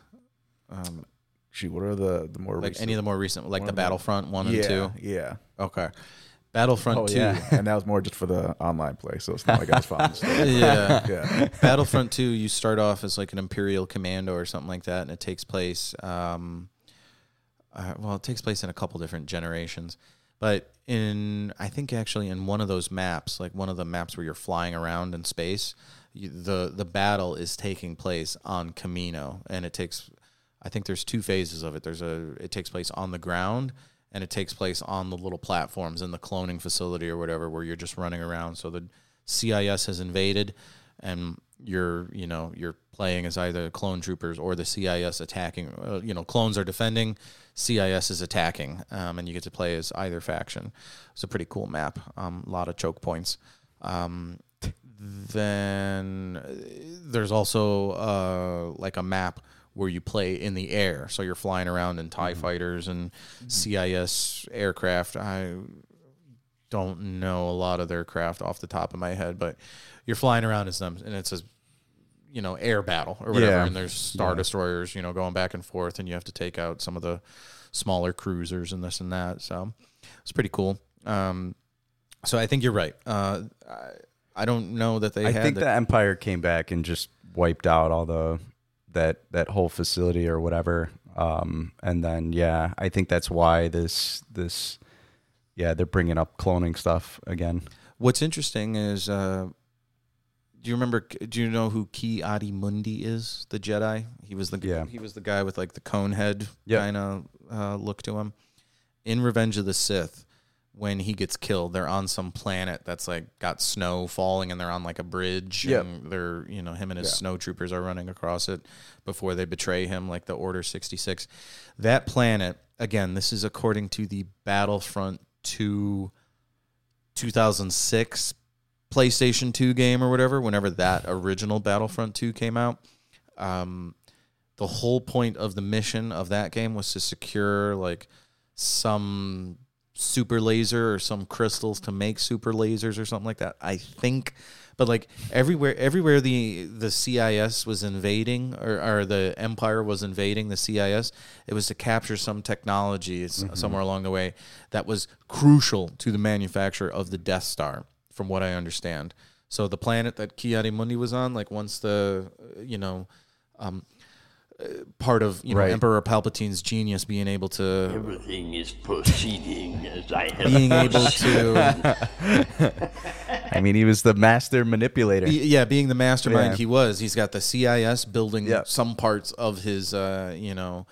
Um, Shoot, what are the the more like recent? any of the more recent, like One the Battlefront one and yeah, two. yeah. Okay, Battlefront Oh, two. yeah. and that was more just for the online play, so it's not like I was following. yeah. yeah, Battlefront 2, you start off as like an Imperial Commando or something like that, and it takes place. Um, uh, well, it takes place in a couple different generations, but in I think actually in one of those maps, like one of the maps where you're flying around in space, you, the the battle is taking place on Kamino, and it takes. I think there's two phases of it. There's a it takes place on the ground and it takes place on the little platforms in the cloning facility or whatever where you're just running around. So the CIS has invaded and you're, you know, you're playing as either clone troopers or the CIS attacking. Uh, you know, clones are defending, CIS is attacking, um, and you get to play as either faction. It's a pretty cool map. Um, a lot of choke points. Um, then uh, there's also uh, like a map where you play in the air. So you're flying around in TIE fighters and CIS aircraft. I don't know a lot of their craft off the top of my head, but you're flying around as them, and it's a you know air battle or whatever. Yeah. And there's star destroyers, you know, going back and forth, and you have to take out some of the smaller cruisers and this and that. So it's pretty cool. Um, so I think you're right. Uh, I, I don't know that they I had think the, the Empire came back and just wiped out all the that that whole facility or whatever. Um, and then yeah, I think that's why this this yeah they're bringing up cloning stuff again. What's interesting is, uh, do you remember? Do you know who Ki Adi Mundi is? The Jedi. He was the Yeah. he was the guy with like the cone head Yeah. kind of uh, look to him. In Revenge of the Sith, when he gets killed, they're on some planet that's like got snow falling, and they're on like a bridge. Yep. And they're you know him and his Yeah. snow troopers are running across it before they betray him, like the Order sixty six. That planet again. This is according to the Battlefront two. 2006 PlayStation 2 game or whatever, whenever that original Battlefront 2 came out. Um, the whole point of the mission of that game was to secure like some super laser or some crystals to make super lasers or something like that. I think, but like everywhere, everywhere the the CIS was invading or, or the Empire was invading the CIS, it was to capture some technology s- somewhere along the way that was crucial to the manufacture of the Death Star. from what I understand. So the planet that Ki-Adi-Mundi was on, like once the you know, um, part of you know Right. Emperor Palpatine's genius being able to Everything is proceeding as I have being able to I mean, he was the master manipulator. Yeah, being the mastermind Yeah. he was, he's got the CIS building Yeah. some parts of his, uh, you know,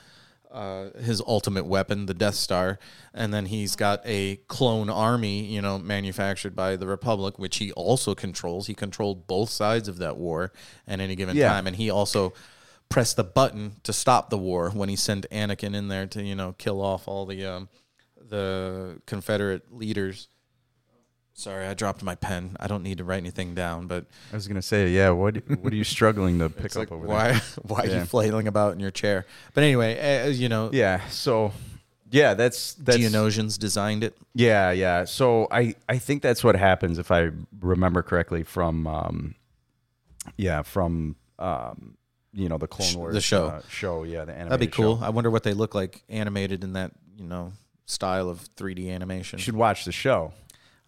uh, his ultimate weapon, the Death Star, and then he's got a clone army, you know, manufactured by the Republic, which he also controls. He controlled both sides of that war at any given Yeah. time, and he also pressed the button to stop the war when he sent Anakin in there to, you know, kill off all the um, the Confederate leaders. Sorry, I dropped my pen. I don't need to write anything down, but I was gonna say, yeah. What what are you struggling to pick up over why there? why are Yeah. you flailing about in your chair? But anyway, uh, you know, Yeah. So, yeah, that's that's Geonosians designed it. Yeah, yeah. So I I think that's what happens if I remember correctly from um yeah, from um you know, the Clone Wars the show. uh, show, yeah, the animated That'd be cool. show. I wonder what they look like animated in that you know style of 3D animation. You should watch the show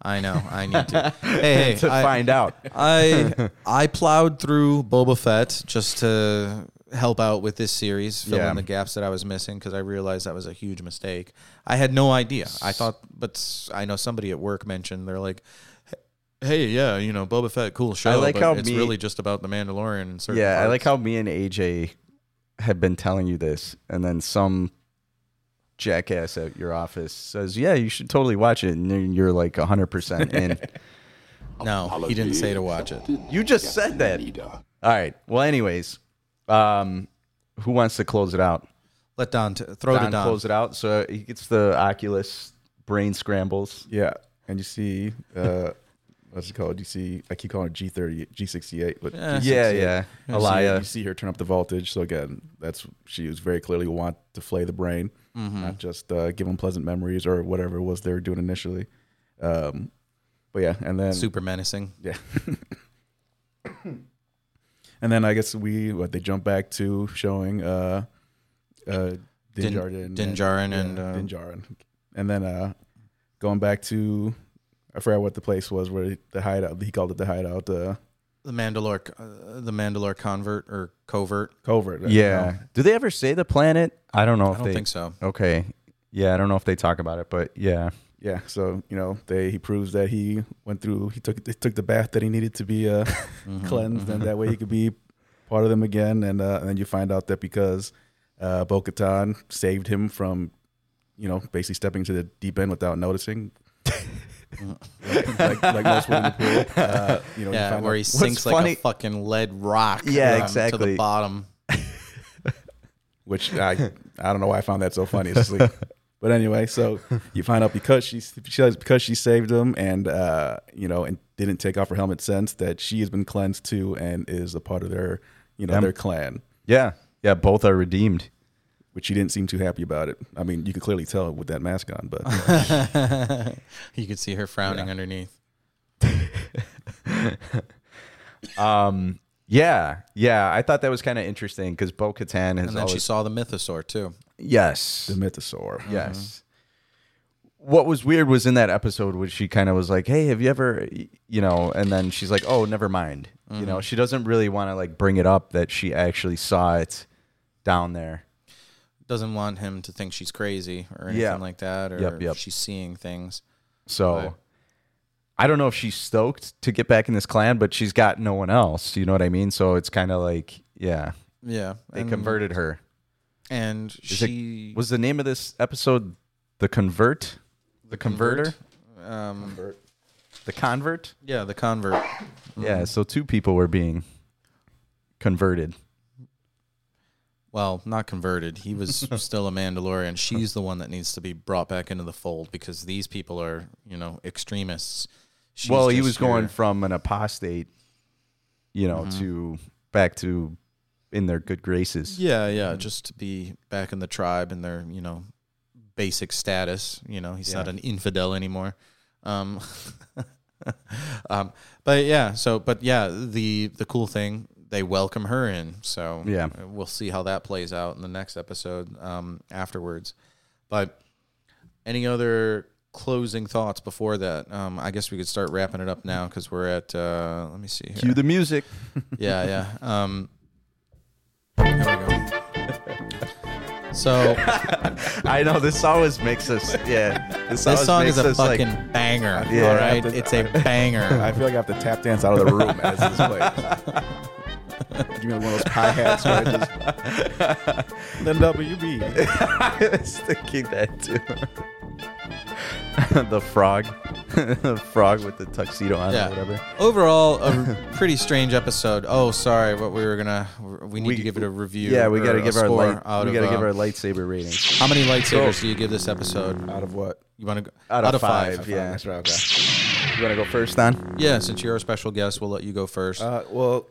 I know. I need to. Hey, hey, to I, find out. I I plowed through Boba Fett just to help out with this series, fill Yeah. in the gaps that I was missing because I realized that was a huge mistake. I had no idea. I thought, but I know somebody at work mentioned they're like, "Hey, yeah, you know, Boba Fett, cool show. I like but how it's me- really just about the Mandalorian." And certain Yeah, I like parts." how me and AJ had been telling you this and then some jackass at your office says, "Yeah, you should totally watch it." And then you're like 100% in. No, he didn't say to watch it. you just said that. All right. Well, anyways, um who wants to close it out? Let Don t- throw Don to Don. close it out. So he gets the Oculus brain scrambles. Yeah, and you see, uh, what's it called? You see, I keep calling it G thirty, G sixty eight, but Yeah. G68. Yeah, yeah. You see, Alaya. you see her turn up the voltage. So again, that's she was very clearly want to flay the brain, not just uh, give them pleasant memories or whatever it was they were doing initially. Um, but yeah, and then Super menacing. yeah. and then I guess we what they jump back to showing uh uh Din Din- Djarin Din and- Djarin and, uh, Din Djarin. And then uh going back to I forgot what the place was where the hideout he called it the hideout uh The Mandalore, uh, the Mandalore convert or covert. covert. Yeah. Do they ever say the planet? I don't know I if don't they think so. Okay. Yeah, I don't know if they talk about it, but yeah. Yeah, so you know, they he proves that he went through he took he took the bath that he needed to be uh Mm-hmm. cleansed and that way he could be part of them again and uh and then you find out that because uh Bo Katan saved him from you know, basically stepping to the deep end without noticing. like, like most women in the pool. Uh, you know, Yeah, find where out- he sinks like funny- a fucking lead rock. Yeah, um, To the bottom. which I I don't know why I found that so funny. It's like, but anyway, so you find out because she she says because she saved him and uh you know and didn't take off her helmet since that she has been cleansed too and is a part of their you know Yep. their clan, Yeah. Yeah, both are redeemed. Which she didn't seem too happy about it. I mean, you could clearly tell with that mask on, but uh, you could see her frowning underneath. Um yeah, yeah. I thought that was kind of interesting because Bo Katan has And then she always saw the mythosaur too. Yes. the mythosaur. Yes. What was weird was in that episode where she kind of was like, "Hey, have you ever, you know?" And then she's like, "Oh, never mind." You know, she doesn't really want to like bring it up that she actually saw it down there. Doesn't want him to think she's crazy or anything Yeah. like that, or Yep, yep. she's seeing things. So Right. I don't know if she's stoked to get back in this clan, but she's got no one else. You know what I mean? So it's kind of like, yeah, Yeah, they and, converted her. and Is she it, was the name of this episode the convert, the converter, Um, the convert? yeah, the convert. Yeah. So two people were being converted. Well, not converted. He was still a Mandalorian. She's the one that needs to be brought back into the fold because these people are, you know, extremists. She's well, he was going from an apostate, you know, Mm-hmm. to back to in their good graces. Yeah, yeah, just to be back in the tribe and their, you know, basic status. You know, he's not an infidel anymore. Um, um, but yeah, so but yeah, the the cool thing they welcome her in. So Yeah. uh, we'll see how that plays out in the next episode um, afterwards. But any other closing thoughts before that? Um, I guess we could start wrapping it up now because we're at. Uh, let me see here. Cue the music. yeah, yeah. Um, here we go. So I know this always makes us. Yeah, this, this song is a us, like- fucking banger. Yeah. all right, it's a banger. I feel like I have to tap dance out of the room as this plays. Give me one of those hi hats where it just the WB. I was thinking that too. the frog, the frog with the tuxedo on Yeah. or whatever. Overall, a pretty strange episode. Oh, sorry, what we were gonna. We need to give it a review. Yeah, we got to give our score light. out We of, got to give uh, our lightsaber ratings. How many lightsabers do you give this episode? Out of what? You want to go Out of five, Yeah, yeah. that's right. Okay. You want to go first, Don? Yeah, since you're a special guest, we'll let you go first. Uh, well,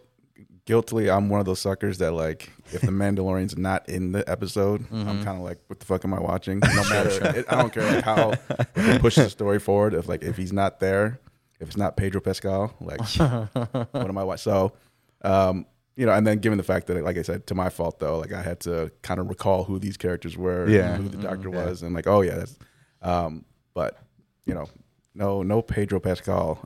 guiltily, I'm one of those suckers that like if the Mandalorian's not in the episode, I'm kind of like, what the fuck am I watching? No matter, it, I don't care like how it pushes the story forward. If like if he's not there, if it's not Pedro Pascal, like what am I watching? So, um, you know, and then given the fact that, like I said, to my fault though, like I had to kind of recall who these characters were, and Yeah. who the doctor was, and like, oh yeah, that's. Um, but you know, no, no Pedro Pascal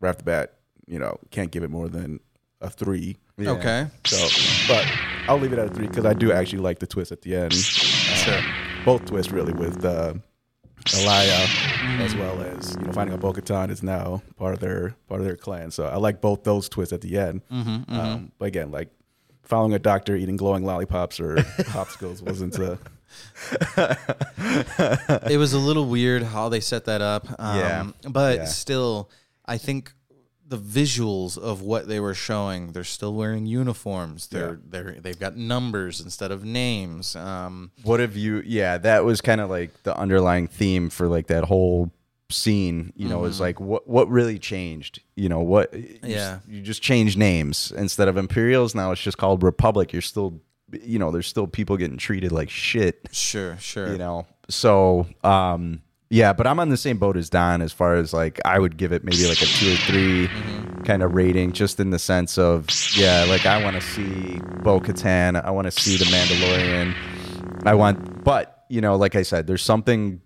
right off the bat, you know, can't give it more than a three. Yeah. Okay. So, but I'll leave it at a three because I do actually like the twist at the end. Sure. Both twists really with uh, Elia as well as you know finding out Bo-Katan is now part of their part of their clan. So I like both those twists at the end. Um, but again, like following a doctor eating glowing lollipops or popsicles wasn't uh, it was a little weird how they set that up. Um, Yeah. But Yeah. still, I think the visuals of what they were showing, they're still wearing uniforms. They're they're they've got numbers instead of names. Um, What have you? Yeah, that was kind of like the underlying theme for like that whole scene. You know, is like what what really changed. You know what? you Yeah. you just changed names instead of Imperials. Now it's just called Republic. You're still, you know, there's still people getting treated like shit. sure, sure. you know so um yeah but i'm on the same boat as don as far as like i would give it maybe like a two or 3 mm-hmm. kind of rating just in the sense of yeah like i want to see bo-katan i want to see the mandalorian i want but you know like i said there's something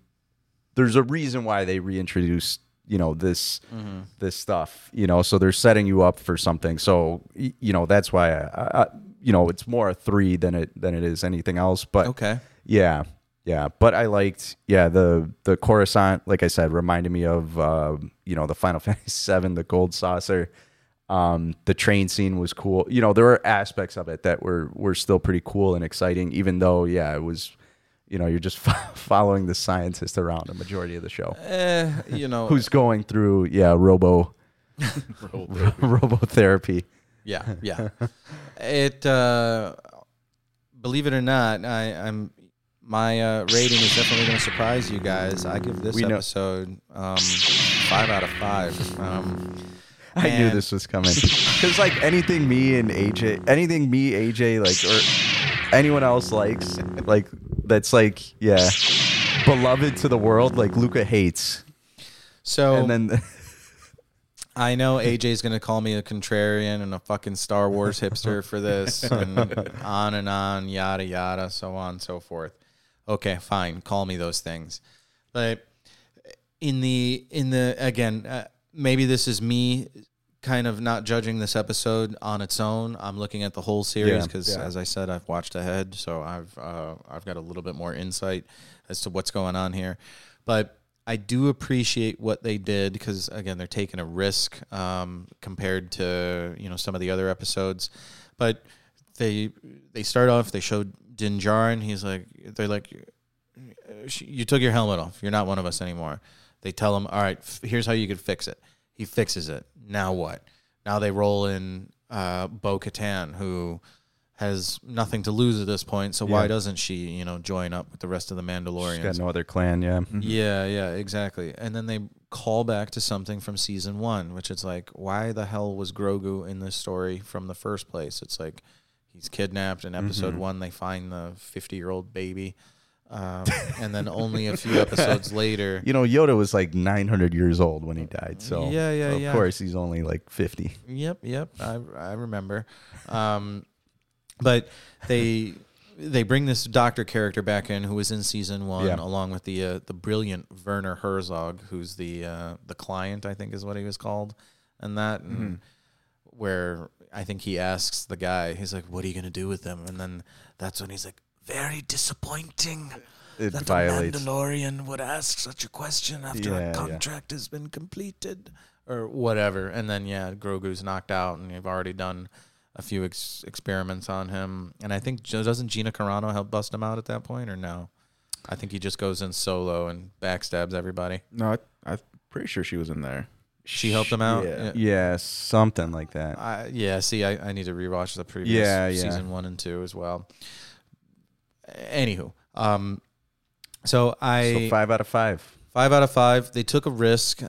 there's a reason why they reintroduced you know this mm-hmm. this stuff you know so they're setting you up for something. So you know that's why I, I you know it's more a three than it than it is anything else but Okay. yeah, yeah, but I liked yeah the the Coruscant, like I said, reminded me of uh, you know the Final Fantasy VII, the Gold Saucer. Um, the train scene was cool. You know, there were aspects of it that were were still pretty cool and exciting, even though yeah, it was you know you're just following the scientist around a majority of the show, Eh, you know, who's going through yeah robo robotherapy. Yeah, yeah. it uh believe it or not, I, I'm my uh, rating is definitely going to surprise you guys. I give this We episode um, five out of five. Um, I knew this was coming because like anything me and AJ, anything me AJ like or anyone else likes, like that's like yeah, beloved to the world. Like Luca hates, So and then I know AJ's going to call me a contrarian and a fucking Star Wars hipster for this, and on and on, yada yada, so on and so forth. Okay, fine, call me those things. But in the in the again, uh, maybe this is me kind of not judging this episode on its own. I'm looking at the whole series Yeah, because, yeah. as I said, I've watched ahead, so I've uh, I've got a little bit more insight as to what's going on here. But I do appreciate what they did because again, they're taking a risk um, compared to you know some of the other episodes. But they they start off. They showed Din Djarin. He's like they're like you took your helmet off. You're not one of us anymore. They tell him, all right, f- here's how you could fix it. He fixes it. Now what? Now they roll in uh, Bo Katan, who has nothing to lose at this point. So why doesn't she, you know, join up with the rest of the she's Mandalorians? got no other clan. Yeah, Yeah, yeah, exactly. And then they call back to something from season one, which is like, why the hell was Grogu in this story from the first place? It's like he's kidnapped. In episode one, they find the fifty-year-old baby, um, and then only a few episodes later, you know Yoda was like 900 years old when he died. So Yeah, yeah, of yeah. course he's only like 50. Yep, yep. I I remember. Um, but they they bring this doctor character back in who was in season one, Yeah. along with the uh, the brilliant Werner Herzog, who's the uh, the client, I think is what he was called, and that, and Mm-hmm. where I think he asks the guy, he's like, "What are you gonna do with them?" And then that's when he's like, "Very disappointing." It that violates- a Mandalorian would ask such a question after Yeah, a yeah. contract has been completed, or whatever. And then yeah, Grogu's knocked out, and you've already done a few ex- experiments on him. And I think doesn't Gina Carano help bust him out at that point, or no? I think he just goes in solo and backstabs everybody. No, I, I'm pretty sure she was in there. She helped him out. Yeah. Yeah, something like that. I, yeah, see, I, I need to rewatch the previous Yeah, yeah. season one and two as well. Anywho, um, so I so five out of five. Five out of five. They took a risk.